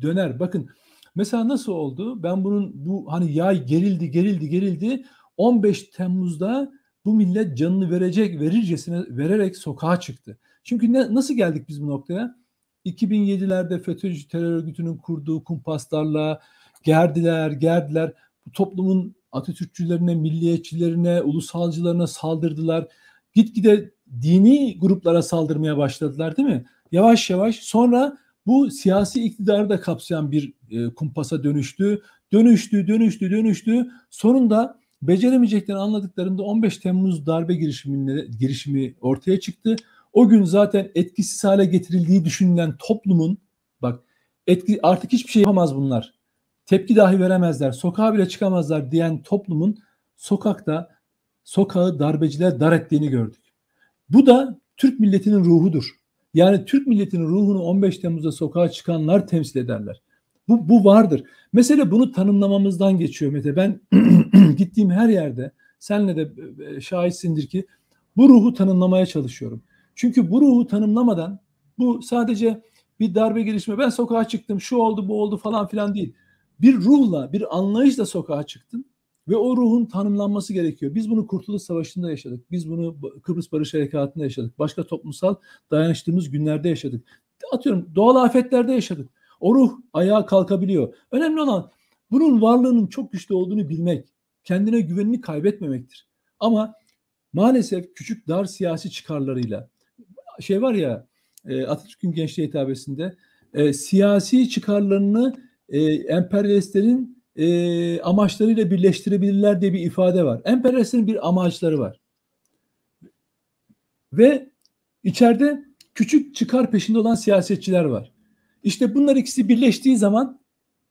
döner. Bakın mesela nasıl oldu? Ben bunun bu hani yay gerildi gerildi gerildi. 15 Temmuz'da bu millet canını verecek verircesine vererek sokağa çıktı. Çünkü ne, nasıl geldik biz bu noktaya? 2007'lerde FETÖ'cü terör örgütünün kurduğu kumpaslarla gerdiler, gerdiler. Bu toplumun Atatürkçülerine, milliyetçilerine, ulusalcılarına saldırdılar. Gitgide dini gruplara saldırmaya başladılar değil mi? Yavaş yavaş sonra bu siyasi iktidarı da kapsayan bir e, kumpasa dönüştü. Dönüştü, dönüştü, dönüştü. Sonunda beceremeyeceklerini anladıklarında 15 Temmuz darbe girişimine, girişimi ortaya çıktı. O gün zaten etkisiz hale getirildiği düşünülen toplumun bak etki artık hiçbir şey yapamaz bunlar. Tepki dahi veremezler. Sokağa bile çıkamazlar diyen toplumun sokakta sokağı darbeciler dar ettiğini gördük. Bu da Türk milletinin ruhudur. Yani Türk milletinin ruhunu 15 Temmuz'da sokağa çıkanlar temsil ederler. Bu, bu vardır. Mesele bunu tanımlamamızdan geçiyor Mete. Ben gittiğim her yerde senle de e, şahitsindir ki bu ruhu tanımlamaya çalışıyorum. Çünkü bu ruhu tanımlamadan bu sadece bir darbe girişimi ben sokağa çıktım şu oldu bu oldu falan filan değil. Bir ruhla bir anlayışla sokağa çıktın ve o ruhun tanımlanması gerekiyor. Biz bunu Kurtuluş Savaşı'nda yaşadık. Biz bunu Kıbrıs Barış Harekatı'nda yaşadık. Başka toplumsal dayanıştığımız günlerde yaşadık. Atıyorum doğal afetlerde yaşadık. O ruh ayağa kalkabiliyor. Önemli olan bunun varlığının çok güçlü olduğunu bilmek. Kendine güvenini kaybetmemektir. Ama maalesef küçük dar siyasi çıkarlarıyla şey var ya e, Atatürk'ün gençliğe hitabesinde e, siyasi çıkarlarını e, emperyalistlerin e, amaçlarıyla birleştirebilirler diye bir ifade var. Emperyalistlerin bir amaçları var. Ve içeride küçük çıkar peşinde olan siyasetçiler var. İşte bunlar ikisi birleştiği zaman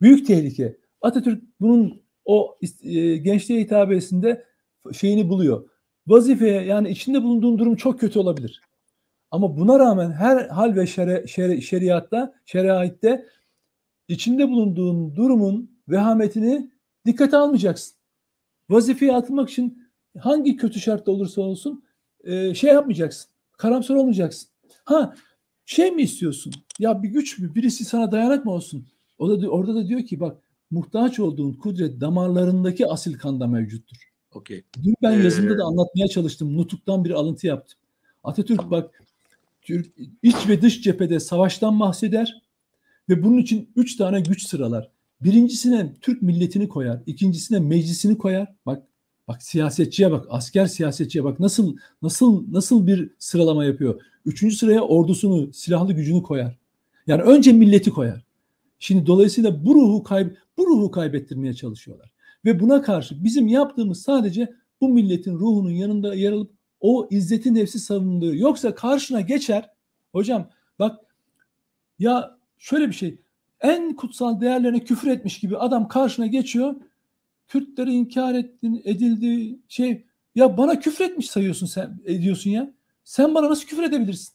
büyük tehlike. Atatürk bunun o e, gençliğe hitabesinde şeyini buluyor. Vazifeye yani içinde bulunduğun durum çok kötü olabilir. Ama buna rağmen her hal ve şere, şere, şeriatta, şeriatte içinde bulunduğun durumun vehametini dikkate almayacaksın. Vazifeye atılmak için hangi kötü şartta olursa olsun e, şey yapmayacaksın. Karamsar olmayacaksın. Ha şey mi istiyorsun? Ya bir güç mü? Birisi sana dayanak mı olsun? O da orada da diyor ki bak muhtaç olduğun kudret damarlarındaki asil kanda mevcuttur. Okay. Dün ben ee... yazımda da anlatmaya çalıştım. Nutuk'tan bir alıntı yaptım. Atatürk bak Türk iç ve dış cephede savaştan bahseder ve bunun için üç tane güç sıralar. Birincisine Türk milletini koyar, ikincisine meclisini koyar. Bak bak siyasetçiye bak, asker siyasetçiye bak nasıl nasıl nasıl bir sıralama yapıyor. Üçüncü sıraya ordusunu, silahlı gücünü koyar. Yani önce milleti koyar. Şimdi dolayısıyla bu ruhu kayb bu ruhu kaybettirmeye çalışıyorlar. Ve buna karşı bizim yaptığımız sadece bu milletin ruhunun yanında yer alıp o izzeti nefsi savunduğu. Yoksa karşına geçer. Hocam bak ya şöyle bir şey. En kutsal değerlerine küfür etmiş gibi adam karşına geçiyor. Kürtleri inkar ettin, edildi şey ya bana küfür etmiş sayıyorsun sen ediyorsun ya. Sen bana nasıl küfür edebilirsin?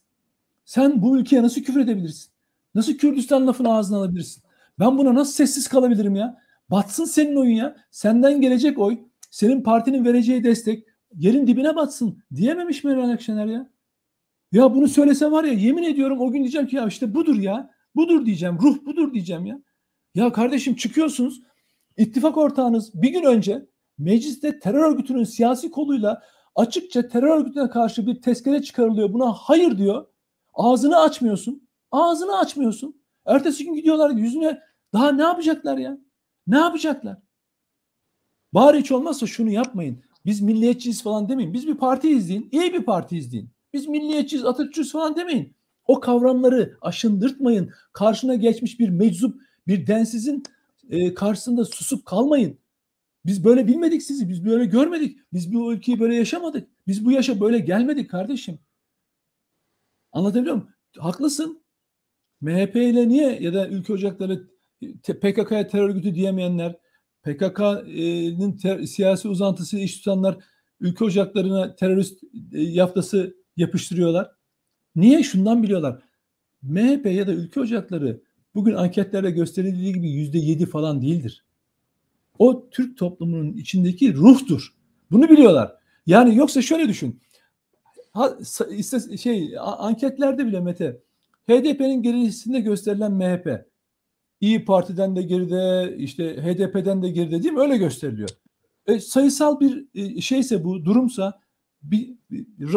Sen bu ülkeye nasıl küfür edebilirsin? Nasıl Kürdistan lafını ağzına alabilirsin? Ben buna nasıl sessiz kalabilirim ya? Batsın senin oyun ya. Senden gelecek oy, senin partinin vereceği destek yerin dibine batsın diyememiş mi Meral Akşener ya? Ya bunu söylese var ya yemin ediyorum o gün diyeceğim ki ya işte budur ya. Budur diyeceğim. Ruh budur diyeceğim ya. Ya kardeşim çıkıyorsunuz. ittifak ortağınız bir gün önce mecliste terör örgütünün siyasi koluyla açıkça terör örgütüne karşı bir tezkere çıkarılıyor. Buna hayır diyor. Ağzını açmıyorsun. Ağzını açmıyorsun. Ertesi gün gidiyorlar yüzüne daha ne yapacaklar ya? Ne yapacaklar? Bari hiç olmazsa şunu yapmayın. Biz milliyetçiyiz falan demeyin. Biz bir parti izleyin. İyi bir parti izleyin. Biz milliyetçiyiz, Atatürkçüyüz falan demeyin. O kavramları aşındırtmayın. Karşına geçmiş bir meczup, bir densizin e, karşısında susup kalmayın. Biz böyle bilmedik sizi. Biz böyle görmedik. Biz bu ülkeyi böyle yaşamadık. Biz bu yaşa böyle gelmedik kardeşim. Anlatabiliyor muyum? Haklısın. MHP ile niye ya da ülke ocakları PKK'ya terör örgütü diyemeyenler, PKK'nın ter, siyasi uzantısı iş tutanlar ülke ocaklarına terörist e, yaftası yapıştırıyorlar. Niye? Şundan biliyorlar. MHP ya da ülke ocakları bugün anketlerde gösterildiği gibi yüzde yedi falan değildir. O Türk toplumunun içindeki ruhtur. Bunu biliyorlar. Yani yoksa şöyle düşün. Ha, şey anketlerde bile Mete HDP'nin gerisinde gösterilen MHP İyi Parti'den de geride, işte HDP'den de geride değil mi? Öyle gösteriliyor. E, sayısal bir e, şeyse bu durumsa bir, bir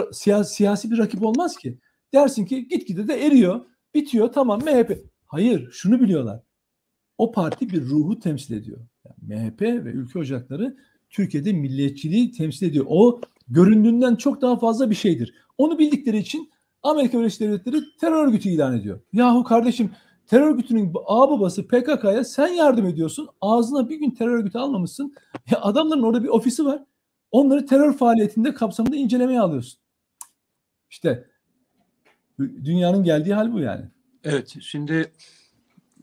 siyasi bir rakip olmaz ki. Dersin ki gitgide de eriyor, bitiyor tamam MHP. Hayır şunu biliyorlar. O parti bir ruhu temsil ediyor. Yani MHP ve ülke ocakları Türkiye'de milliyetçiliği temsil ediyor. O göründüğünden çok daha fazla bir şeydir. Onu bildikleri için Amerika Birleşik Devletleri terör örgütü ilan ediyor. Yahu kardeşim terör örgütünün babası PKK'ya sen yardım ediyorsun. Ağzına bir gün terör örgütü almamışsın. Ya adamların orada bir ofisi var. Onları terör faaliyetinde kapsamında incelemeye alıyorsun. İşte dünyanın geldiği hal bu yani. Evet şimdi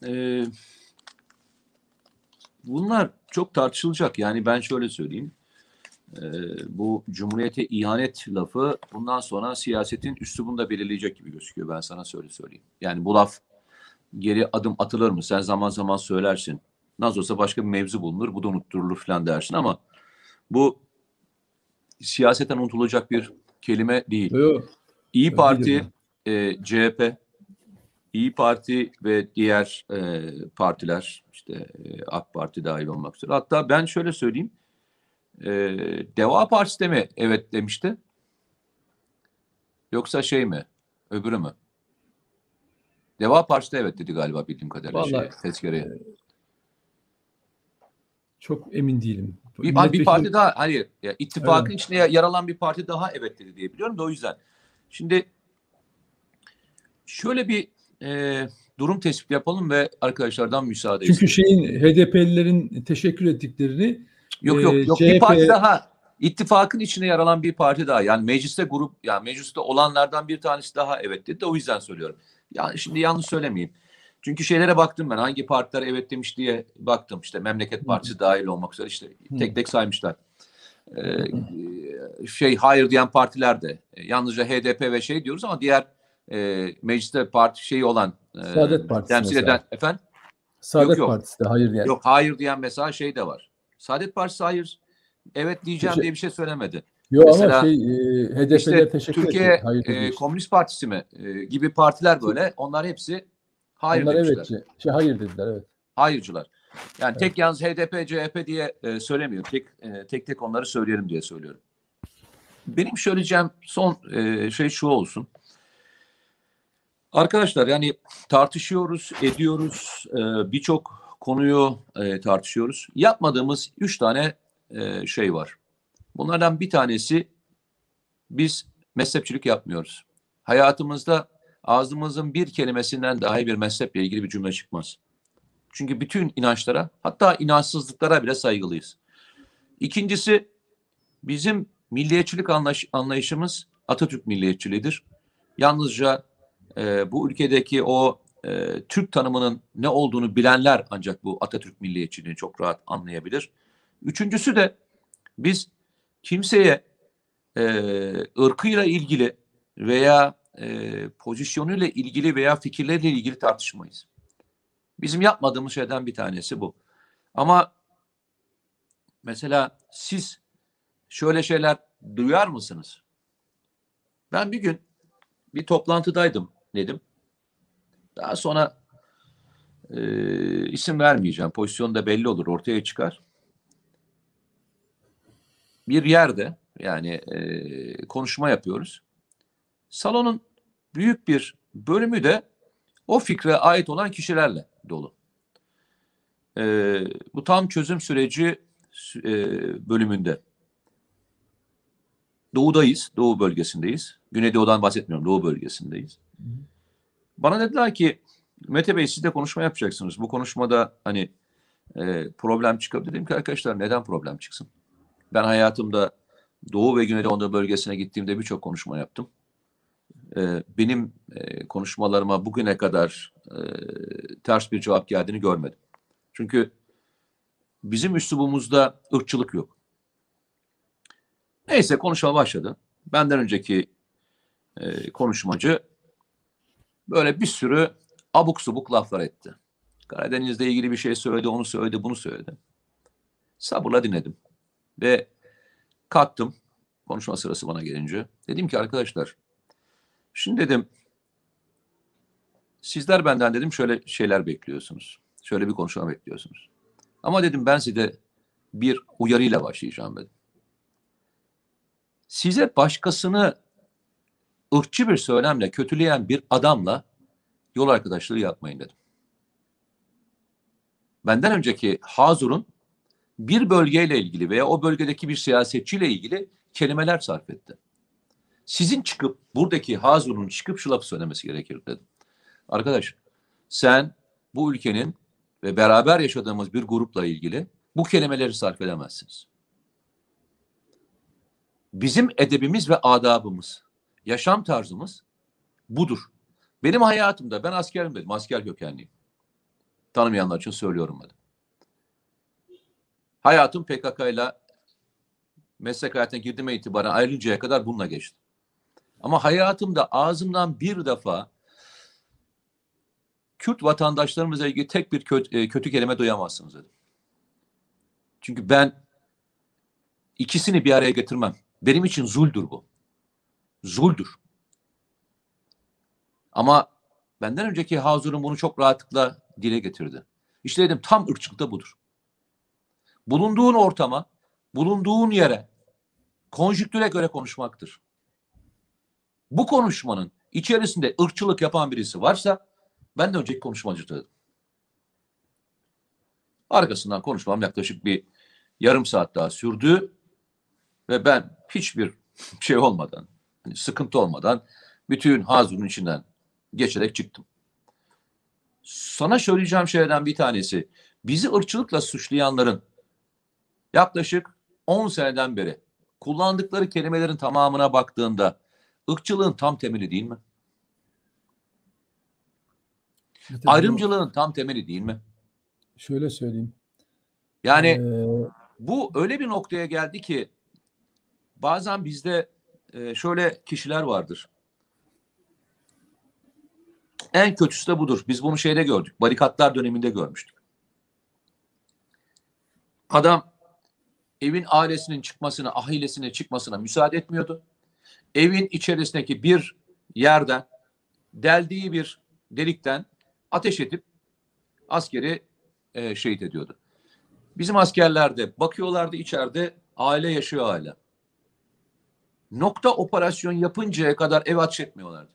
e, bunlar çok tartışılacak. Yani ben şöyle söyleyeyim. E, bu cumhuriyete ihanet lafı bundan sonra siyasetin üslubunu da belirleyecek gibi gözüküyor. Ben sana söyle söyleyeyim. Yani bu laf geri adım atılır mı? Sen zaman zaman söylersin. Nasıl olsa başka bir mevzu bulunur. Bu da unutturulur falan dersin ama bu siyaseten unutulacak bir kelime değil. Yok. İyi Parti, e, CHP, İyi Parti ve diğer e, partiler işte e, AK Parti dahil olmak üzere. Hatta ben şöyle söyleyeyim. E, Deva Partisi de mi evet demişti? Yoksa şey mi? Öbürü mü? Deva Partisi de evet dedi galiba bildiğim kadarıyla Vallahi, şey, tezkereye. E, çok emin değilim. Bir, hani bir parti daha hayır ya, ittifakın evet. içinde yer alan bir parti daha evet dedi diye biliyorum da o yüzden. Şimdi şöyle bir e, durum tespit yapalım ve arkadaşlardan müsaade Çünkü istedim. şeyin HDP'lilerin teşekkür ettiklerini yok yok yok CHP... bir parti daha ittifakın içine yer alan bir parti daha yani mecliste grup yani mecliste olanlardan bir tanesi daha evet dedi de o yüzden söylüyorum. Yani şimdi yanlış söylemeyeyim. Çünkü şeylere baktım ben hangi partiler evet demiş diye baktım işte Memleket Partisi Hı. dahil olmak üzere işte tek tek saymışlar. Ee, şey hayır diyen partiler de yalnızca HDP ve şey diyoruz ama diğer e, mecliste parti şeyi olan e, Saadet Partisi temsil mesela. eden efendim Saadet yok, yok. Partisi de hayır diyen. Yok hayır diyen mesela şey de var. Saadet Partisi hayır evet diyeceğim şey, diye bir şey söylemedi. Yok ama şey e, HDP'ye işte teşekkür Türkiye e, Komünist Partisi mi e, gibi partiler böyle onlar hepsi hayır onlar demişler. Evet, şey, hayır dediler evet. Hayırcılar. Yani evet. tek yalnız HDP, CHP diye e, söylemiyorum. Tek, e, tek tek onları söyleyelim diye söylüyorum. Benim söyleyeceğim son e, şey şu olsun. Arkadaşlar yani tartışıyoruz, ediyoruz, e, birçok konuyu e, tartışıyoruz. Yapmadığımız üç tane e, şey var. Bunlardan bir tanesi biz mezhepçilik yapmıyoruz. Hayatımızda ağzımızın bir kelimesinden dahi bir mezheple ilgili bir cümle çıkmaz. Çünkü bütün inançlara hatta inançsızlıklara bile saygılıyız. İkincisi bizim milliyetçilik anlayışımız Atatürk milliyetçiliğidir. Yalnızca e, bu ülkedeki o e, Türk tanımının ne olduğunu bilenler ancak bu Atatürk milliyetçiliğini çok rahat anlayabilir. Üçüncüsü de biz kimseye e, ırkıyla ilgili veya e, pozisyonuyla ilgili veya fikirleriyle ilgili tartışmayız. Bizim yapmadığımız şeyden bir tanesi bu. Ama mesela siz şöyle şeyler duyar mısınız? Ben bir gün bir toplantıdaydım dedim. Daha sonra e, isim vermeyeceğim. Pozisyon da belli olur, ortaya çıkar. Bir yerde yani e, konuşma yapıyoruz. Salonun büyük bir bölümü de o fikre ait olan kişilerle dolu. E, bu tam çözüm süreci e, bölümünde. Doğudayız, Doğu bölgesindeyiz. Güneydoğu'dan bahsetmiyorum, Doğu bölgesindeyiz. Bana dediler ki Mete Bey siz de konuşma yapacaksınız. Bu konuşmada hani e, problem çıkabilir. Dedim ki arkadaşlar neden problem çıksın? Ben hayatımda Doğu ve Güneydoğu bölgesine gittiğimde birçok konuşma yaptım. E, benim e, konuşmalarıma bugüne kadar e, ters bir cevap geldiğini görmedim. Çünkü bizim üslubumuzda ırkçılık yok. Neyse konuşma başladı. Benden önceki e, konuşmacı böyle bir sürü abuk subuk laflar etti. Karadeniz'le ilgili bir şey söyledi, onu söyledi, bunu söyledi. Sabırla dinledim. Ve kalktım konuşma sırası bana gelince. Dedim ki arkadaşlar şimdi dedim sizler benden dedim şöyle şeyler bekliyorsunuz. Şöyle bir konuşma bekliyorsunuz. Ama dedim ben size bir uyarıyla başlayacağım dedim. Size başkasını ırkçı bir söylemle kötüleyen bir adamla yol arkadaşlığı yapmayın dedim. Benden önceki Hazur'un bir bölgeyle ilgili veya o bölgedeki bir siyasetçiyle ilgili kelimeler sarf etti. Sizin çıkıp buradaki Hazur'un çıkıp şu lafı söylemesi gerekir dedim. Arkadaş sen bu ülkenin ve beraber yaşadığımız bir grupla ilgili bu kelimeleri sarf edemezsiniz. Bizim edebimiz ve adabımız, yaşam tarzımız budur. Benim hayatımda ben askerim dedim. Asker kökenliyim. Tanımayanlar için söylüyorum dedim. Hayatım PKK ile meslek hayatına girdiğime itibaren ayrılıncaya kadar bununla geçti. Ama hayatımda ağzımdan bir defa Kürt vatandaşlarımızla ilgili tek bir kötü, kötü kelime duyamazsınız dedim. Çünkü ben ikisini bir araya getirmem. Benim için zuldür bu. Zuldür. Ama benden önceki Hazur'un bunu çok rahatlıkla dile getirdi. İşte dedim tam ırkçılık budur. Bulunduğun ortama, bulunduğun yere, konjüktüre göre konuşmaktır. Bu konuşmanın içerisinde ırkçılık yapan birisi varsa ben de önceki konuşmacı dedim. Arkasından konuşmam yaklaşık bir yarım saat daha sürdü ve ben hiçbir şey olmadan, hani sıkıntı olmadan bütün Hazur'un içinden geçerek çıktım. Sana söyleyeceğim şeylerden bir tanesi, bizi ırkçılıkla suçlayanların yaklaşık 10 seneden beri kullandıkları kelimelerin tamamına baktığında ırkçılığın tam temeli değil mi? Evet, Ayrımcılığın tam temeli değil mi? Şöyle söyleyeyim. Yani Ee, bu öyle bir noktaya geldi ki bazen bizde e, şöyle kişiler vardır. En kötüsü de budur. Biz bunu şeyde gördük. Barikatlar döneminde görmüştük. Adam evin ailesinin çıkmasına, ahilesine çıkmasına müsaade etmiyordu. Evin içerisindeki bir yerden deldiği bir delikten ateş edip askeri e, şehit ediyordu. Bizim askerlerde bakıyorlardı içeride aile yaşıyor hala. Nokta operasyon yapıncaya kadar ev ateş etmiyorlardı.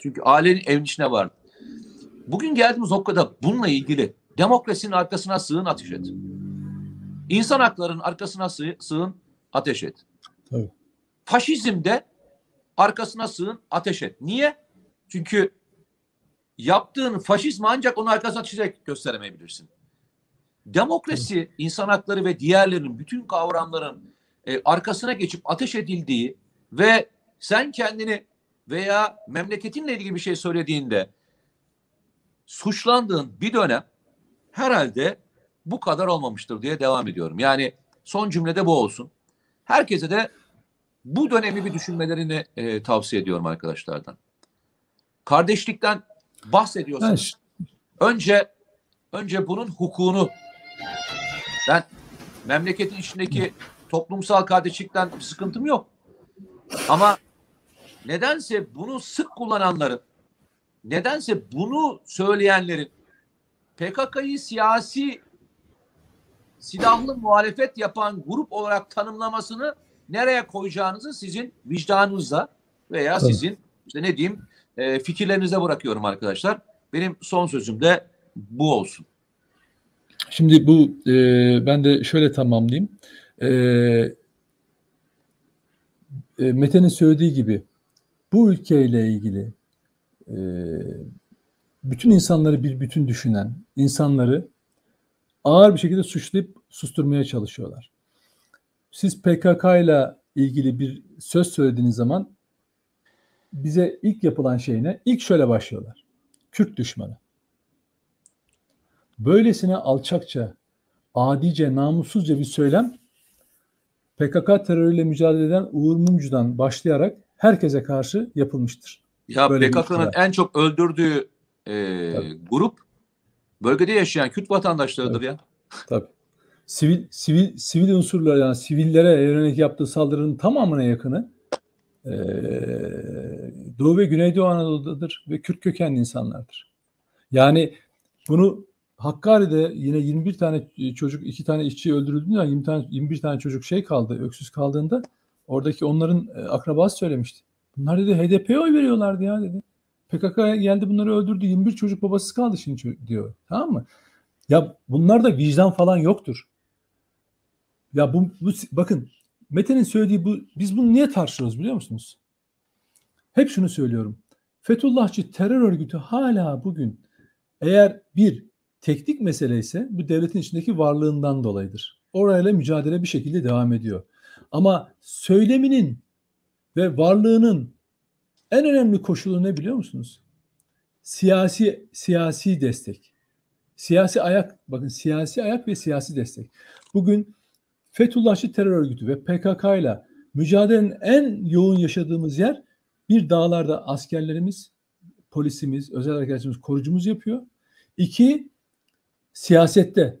Çünkü ailenin evin içine vardı. Bugün geldiğimiz noktada bununla ilgili demokrasinin arkasına sığın ateş et. İnsan haklarının arkasına sığ, sığın ateş et. Tabii. Faşizmde arkasına sığın ateş et. Niye? Çünkü yaptığın faşizmi ancak onun arkasına çizerek gösteremeyebilirsin. Demokrasi, insan hakları ve diğerlerinin bütün kavramların e, arkasına geçip ateş edildiği ve sen kendini veya memleketinle ilgili bir şey söylediğinde suçlandığın bir dönem herhalde bu kadar olmamıştır diye devam ediyorum. Yani son cümlede bu olsun. Herkese de bu dönemi bir düşünmelerini e, tavsiye ediyorum arkadaşlardan. Kardeşlikten bahsediyorsanız önce önce bunun hukukunu ben memleketin içindeki toplumsal kardeşlikten bir sıkıntım yok. Ama nedense bunu sık kullananların nedense bunu söyleyenlerin PKK'yı siyasi silahlı muhalefet yapan grup olarak tanımlamasını nereye koyacağınızı sizin vicdanınızla veya sizin işte ne diyeyim e, fikirlerinize bırakıyorum arkadaşlar. Benim son sözüm de bu olsun. Şimdi bu e, ben de şöyle tamamlayayım. E, e, Mete'nin söylediği gibi bu ülkeyle ilgili e, bütün insanları bir bütün düşünen insanları ağır bir şekilde suçlayıp susturmaya çalışıyorlar. Siz PKK ile ilgili bir söz söylediğiniz zaman bize ilk yapılan şey ne? İlk şöyle başlıyorlar. Kürt düşmanı. Böylesine alçakça, adice, namussuzca bir söylem PKK terörüyle mücadele eden Uğur Mumcu'dan başlayarak herkese karşı yapılmıştır. Ya PKK'nın en çok öldürdüğü e, grup bölgede yaşayan Kürt vatandaşlarıdır Tabii. ya. Tabii. Sivil sivil sivil unsurlar yani sivillere yönelik yaptığı saldırının tamamına yakını e, Doğu ve Güneydoğu Anadolu'dadır ve Kürt kökenli insanlardır. Yani bunu Hakkari'de yine 21 tane çocuk, iki tane işçi öldürüldüğünde 20 tane 21 tane çocuk şey kaldı, öksüz kaldığında oradaki onların e, akrabası söylemişti. Bunlar dedi HDP'ye oy veriyorlardı ya dedi. PKK geldi bunları öldürdü. 21 çocuk babasız kaldı şimdi diyor. Tamam mı? Ya bunlarda vicdan falan yoktur. Ya bu, bu bakın Mete'nin söylediği bu biz bunu niye tartışıyoruz biliyor musunuz? Hep şunu söylüyorum. Fethullahçı terör örgütü hala bugün eğer bir teknik mesele ise bu devletin içindeki varlığından dolayıdır. Orayla mücadele bir şekilde devam ediyor. Ama söyleminin ve varlığının en önemli koşulu ne biliyor musunuz? Siyasi siyasi destek. Siyasi ayak, bakın siyasi ayak ve siyasi destek. Bugün Fethullahçı terör örgütü ve PKK ile mücadelenin en yoğun yaşadığımız yer bir dağlarda askerlerimiz, polisimiz, özel harekatçımız, korucumuz yapıyor. İki, siyasette.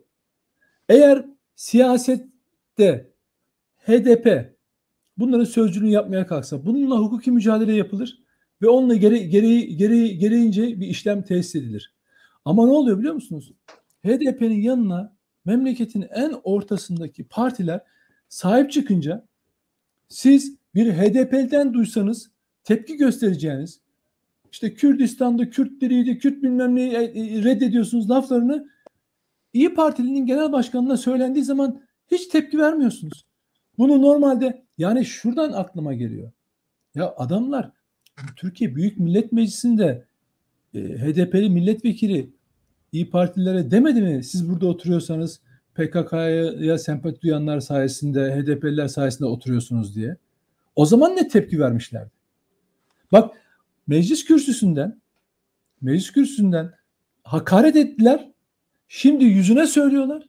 Eğer siyasette HDP bunların sözcülüğünü yapmaya kalksa bununla hukuki mücadele yapılır ve onunla gere, gereği, gereği, gereğince bir işlem tesis edilir. Ama ne oluyor biliyor musunuz? HDP'nin yanına memleketin en ortasındaki partiler sahip çıkınca siz bir HDP'den duysanız tepki göstereceğiniz işte Kürdistan'da Kürtleriydi, Kürt bilmem neyi e, e, reddediyorsunuz laflarını İyi Partili'nin genel başkanına söylendiği zaman hiç tepki vermiyorsunuz. Bunu normalde yani şuradan aklıma geliyor. Ya adamlar Türkiye Büyük Millet Meclisi'nde e, HDP'li milletvekili İyi Partililere demedi mi? Siz burada oturuyorsanız PKK'ya sempati duyanlar sayesinde, HDP'liler sayesinde oturuyorsunuz diye. O zaman ne tepki vermişlerdi? Bak meclis kürsüsünden meclis kürsüsünden hakaret ettiler. Şimdi yüzüne söylüyorlar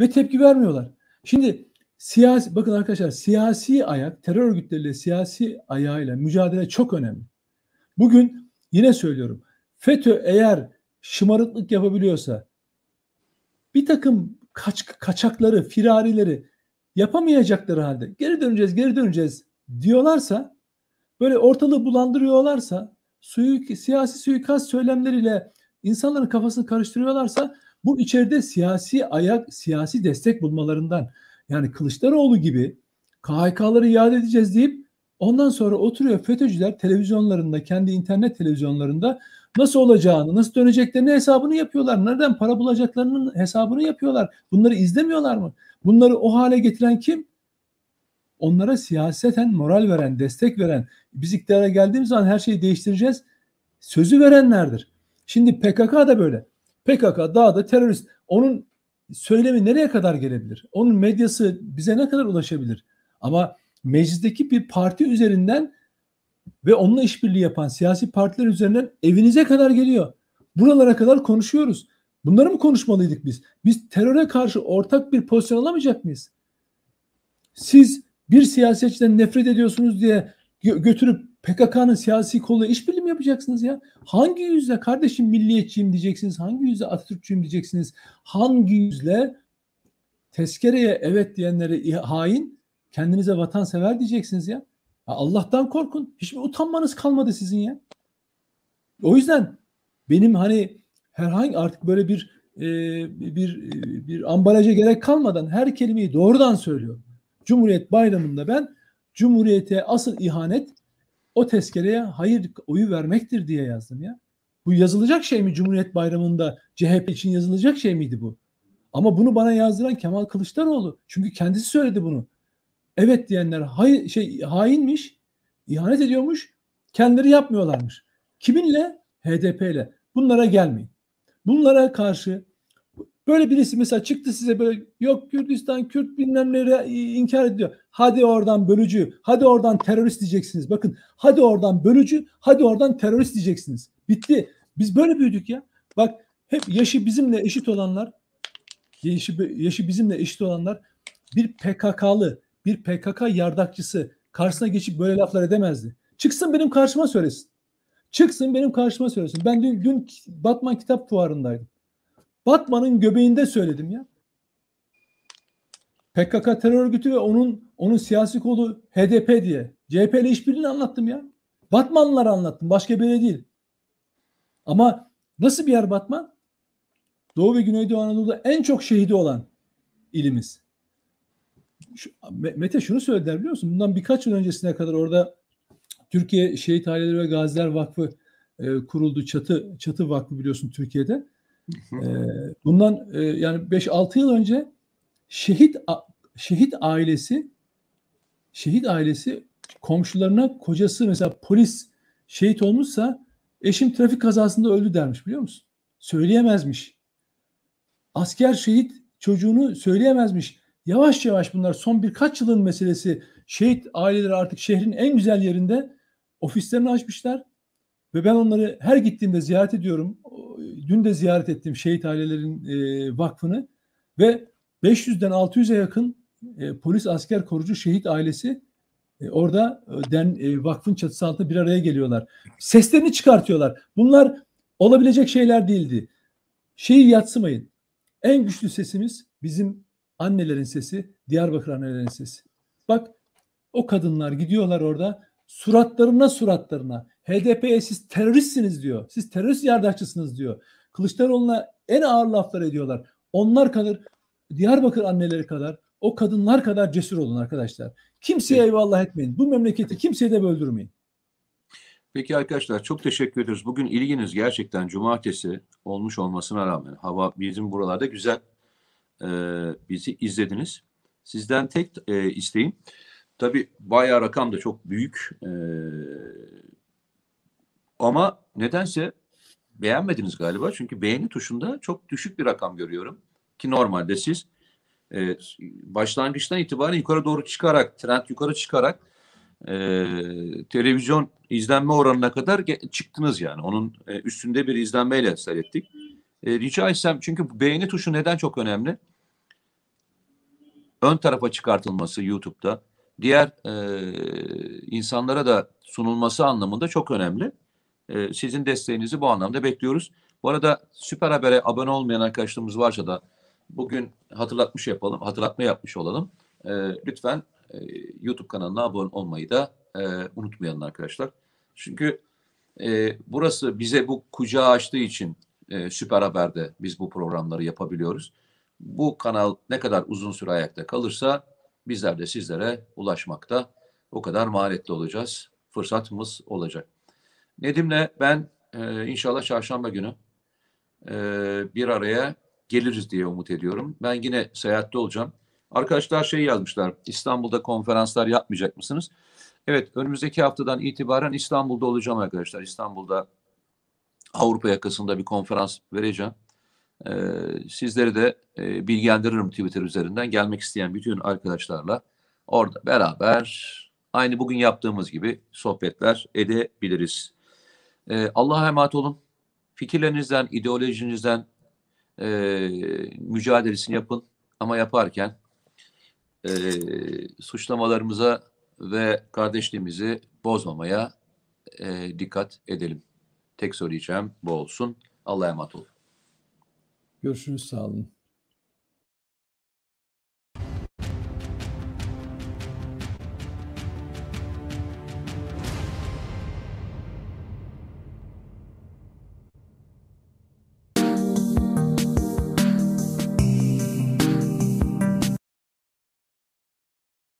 ve tepki vermiyorlar. Şimdi siyasi bakın arkadaşlar siyasi ayak terör örgütleriyle siyasi ayağıyla mücadele çok önemli. Bugün yine söylüyorum. FETÖ eğer şımarıklık yapabiliyorsa bir takım kaç, kaçakları, firarileri yapamayacakları halde geri döneceğiz, geri döneceğiz diyorlarsa böyle ortalığı bulandırıyorlarsa suyu, siyasi suikast söylemleriyle insanların kafasını karıştırıyorlarsa bu içeride siyasi ayak, siyasi destek bulmalarından yani Kılıçdaroğlu gibi KHK'ları iade edeceğiz deyip ondan sonra oturuyor FETÖ'cüler televizyonlarında, kendi internet televizyonlarında nasıl olacağını, nasıl döneceklerini hesabını yapıyorlar. Nereden para bulacaklarının hesabını yapıyorlar. Bunları izlemiyorlar mı? Bunları o hale getiren kim? Onlara siyaseten moral veren, destek veren, biz iktidara geldiğimiz zaman her şeyi değiştireceğiz sözü verenlerdir. Şimdi PKK da böyle. PKK dağda terörist. Onun söylemi nereye kadar gelebilir? Onun medyası bize ne kadar ulaşabilir? Ama meclisteki bir parti üzerinden ve onunla işbirliği yapan siyasi partiler üzerinden evinize kadar geliyor. Buralara kadar konuşuyoruz. Bunları mı konuşmalıydık biz? Biz teröre karşı ortak bir pozisyon alamayacak mıyız? Siz bir siyasetçiden nefret ediyorsunuz diye gö- götürüp PKK'nın siyasi kolu işbirliği mi yapacaksınız ya? Hangi yüzle kardeşim milliyetçiyim diyeceksiniz? Hangi yüzle Atatürkçüyüm diyeceksiniz? Hangi yüzle tezkereye evet diyenlere hain, kendinize vatansever diyeceksiniz ya? ya Allah'tan korkun. Hiçbir utanmanız kalmadı sizin ya. O yüzden benim hani herhangi artık böyle bir e, bir bir ambalaja gerek kalmadan her kelimeyi doğrudan söylüyorum. Cumhuriyet Bayramı'nda ben Cumhuriyete asıl ihanet o tezkereye hayır oyu vermektir diye yazdım ya. Bu yazılacak şey mi Cumhuriyet Bayramı'nda CHP için yazılacak şey miydi bu? Ama bunu bana yazdıran Kemal Kılıçdaroğlu. Çünkü kendisi söyledi bunu. Evet diyenler hay, şey hainmiş, ihanet ediyormuş, kendileri yapmıyorlarmış. Kiminle? HDP ile. Bunlara gelmeyin. Bunlara karşı böyle birisi mesela çıktı size böyle yok Kürdistan, Kürt bilmem neleri inkar ediyor. Hadi oradan bölücü, hadi oradan terörist diyeceksiniz. Bakın hadi oradan bölücü, hadi oradan terörist diyeceksiniz. Bitti. Biz böyle büyüdük ya. Bak hep yaşı bizimle eşit olanlar, yaşı, yaşı bizimle eşit olanlar bir PKK'lı, bir PKK yardakçısı karşısına geçip böyle laflar edemezdi. Çıksın benim karşıma söylesin. Çıksın benim karşıma söylesin. Ben dün, dün Batman Kitap Fuarı'ndaydım. Batman'ın göbeğinde söyledim ya. PKK terör örgütü ve onun onun siyasi kolu HDP diye. CHP ile işbirliğini anlattım ya. Batmanlıları anlattım. Başka bir yere değil. Ama nasıl bir yer Batman? Doğu ve Güneydoğu Anadolu'da en çok şehidi olan ilimiz. Şu, Mete şunu söylediler biliyor musun? Bundan birkaç yıl öncesine kadar orada Türkiye Şehit Aileleri ve Gaziler Vakfı e, kuruldu. Çatı Çatı Vakfı biliyorsun Türkiye'de. Bundan yani 5-6 yıl önce şehit şehit ailesi şehit ailesi komşularına kocası mesela polis şehit olmuşsa eşim trafik kazasında öldü dermiş biliyor musun? Söyleyemezmiş. Asker şehit çocuğunu söyleyemezmiş. Yavaş yavaş bunlar son birkaç yılın meselesi. Şehit aileleri artık şehrin en güzel yerinde ofislerini açmışlar. Ve ben onları her gittiğimde ziyaret ediyorum. Dün de ziyaret ettim şehit ailelerin e, vakfını. Ve 500'den 600'e yakın e, polis asker korucu şehit ailesi e, orada e, den, e, vakfın çatısı altında bir araya geliyorlar. Seslerini çıkartıyorlar. Bunlar olabilecek şeyler değildi. Şeyi yatsımayın. En güçlü sesimiz bizim annelerin sesi, Diyarbakır annelerin sesi. Bak o kadınlar gidiyorlar orada suratlarına suratlarına HDP'ye siz teröristsiniz diyor. Siz terörist yardakçısınız diyor. Kılıçdaroğlu'na en ağır laflar ediyorlar. Onlar kadar Diyarbakır anneleri kadar o kadınlar kadar cesur olun arkadaşlar. Kimseye evet. eyvallah etmeyin. Bu memleketi kimseye de böldürmeyin. Peki arkadaşlar çok teşekkür ediyoruz. Bugün ilginiz gerçekten cumartesi olmuş olmasına rağmen hava bizim buralarda güzel. Ee, bizi izlediniz. Sizden tek e, isteğim tabi bayağı rakam da çok büyük. Ee, ama nedense beğenmediniz galiba. Çünkü beğeni tuşunda çok düşük bir rakam görüyorum. Ki normalde siz e, başlangıçtan itibaren yukarı doğru çıkarak, trend yukarı çıkarak e, televizyon izlenme oranına kadar çıktınız yani. Onun e, üstünde bir izlenmeyle seyrettik. E, rica etsem çünkü beğeni tuşu neden çok önemli? Ön tarafa çıkartılması YouTube'da diğer e, insanlara da sunulması anlamında çok önemli. E, sizin desteğinizi bu anlamda bekliyoruz. Bu arada Süper Haber'e abone olmayan arkadaşlarımız varsa da bugün hatırlatmış yapalım, hatırlatma yapmış olalım. E, lütfen e, YouTube kanalına abone olmayı da e, unutmayalım arkadaşlar. Çünkü e, burası bize bu kucağı açtığı için e, Süper Haber'de biz bu programları yapabiliyoruz. Bu kanal ne kadar uzun süre ayakta kalırsa bizler de sizlere ulaşmakta o kadar maliyetli olacağız. Fırsatımız olacak. Nedim'le ben e, inşallah çarşamba günü e, bir araya geliriz diye umut ediyorum. Ben yine seyahatte olacağım. Arkadaşlar şey yazmışlar. İstanbul'da konferanslar yapmayacak mısınız? Evet önümüzdeki haftadan itibaren İstanbul'da olacağım arkadaşlar. İstanbul'da Avrupa yakasında bir konferans vereceğim. E, sizleri de e, bilgilendiririm Twitter üzerinden. Gelmek isteyen bütün arkadaşlarla orada beraber aynı bugün yaptığımız gibi sohbetler edebiliriz. E, Allah'a emanet olun. Fikirlerinizden, ideolojinizden e, mücadelesini yapın. Ama yaparken e, suçlamalarımıza ve kardeşliğimizi bozmamaya e, dikkat edelim. Tek söyleyeceğim bu olsun. Allah'a emanet olun. Görüşürüz sağ olun.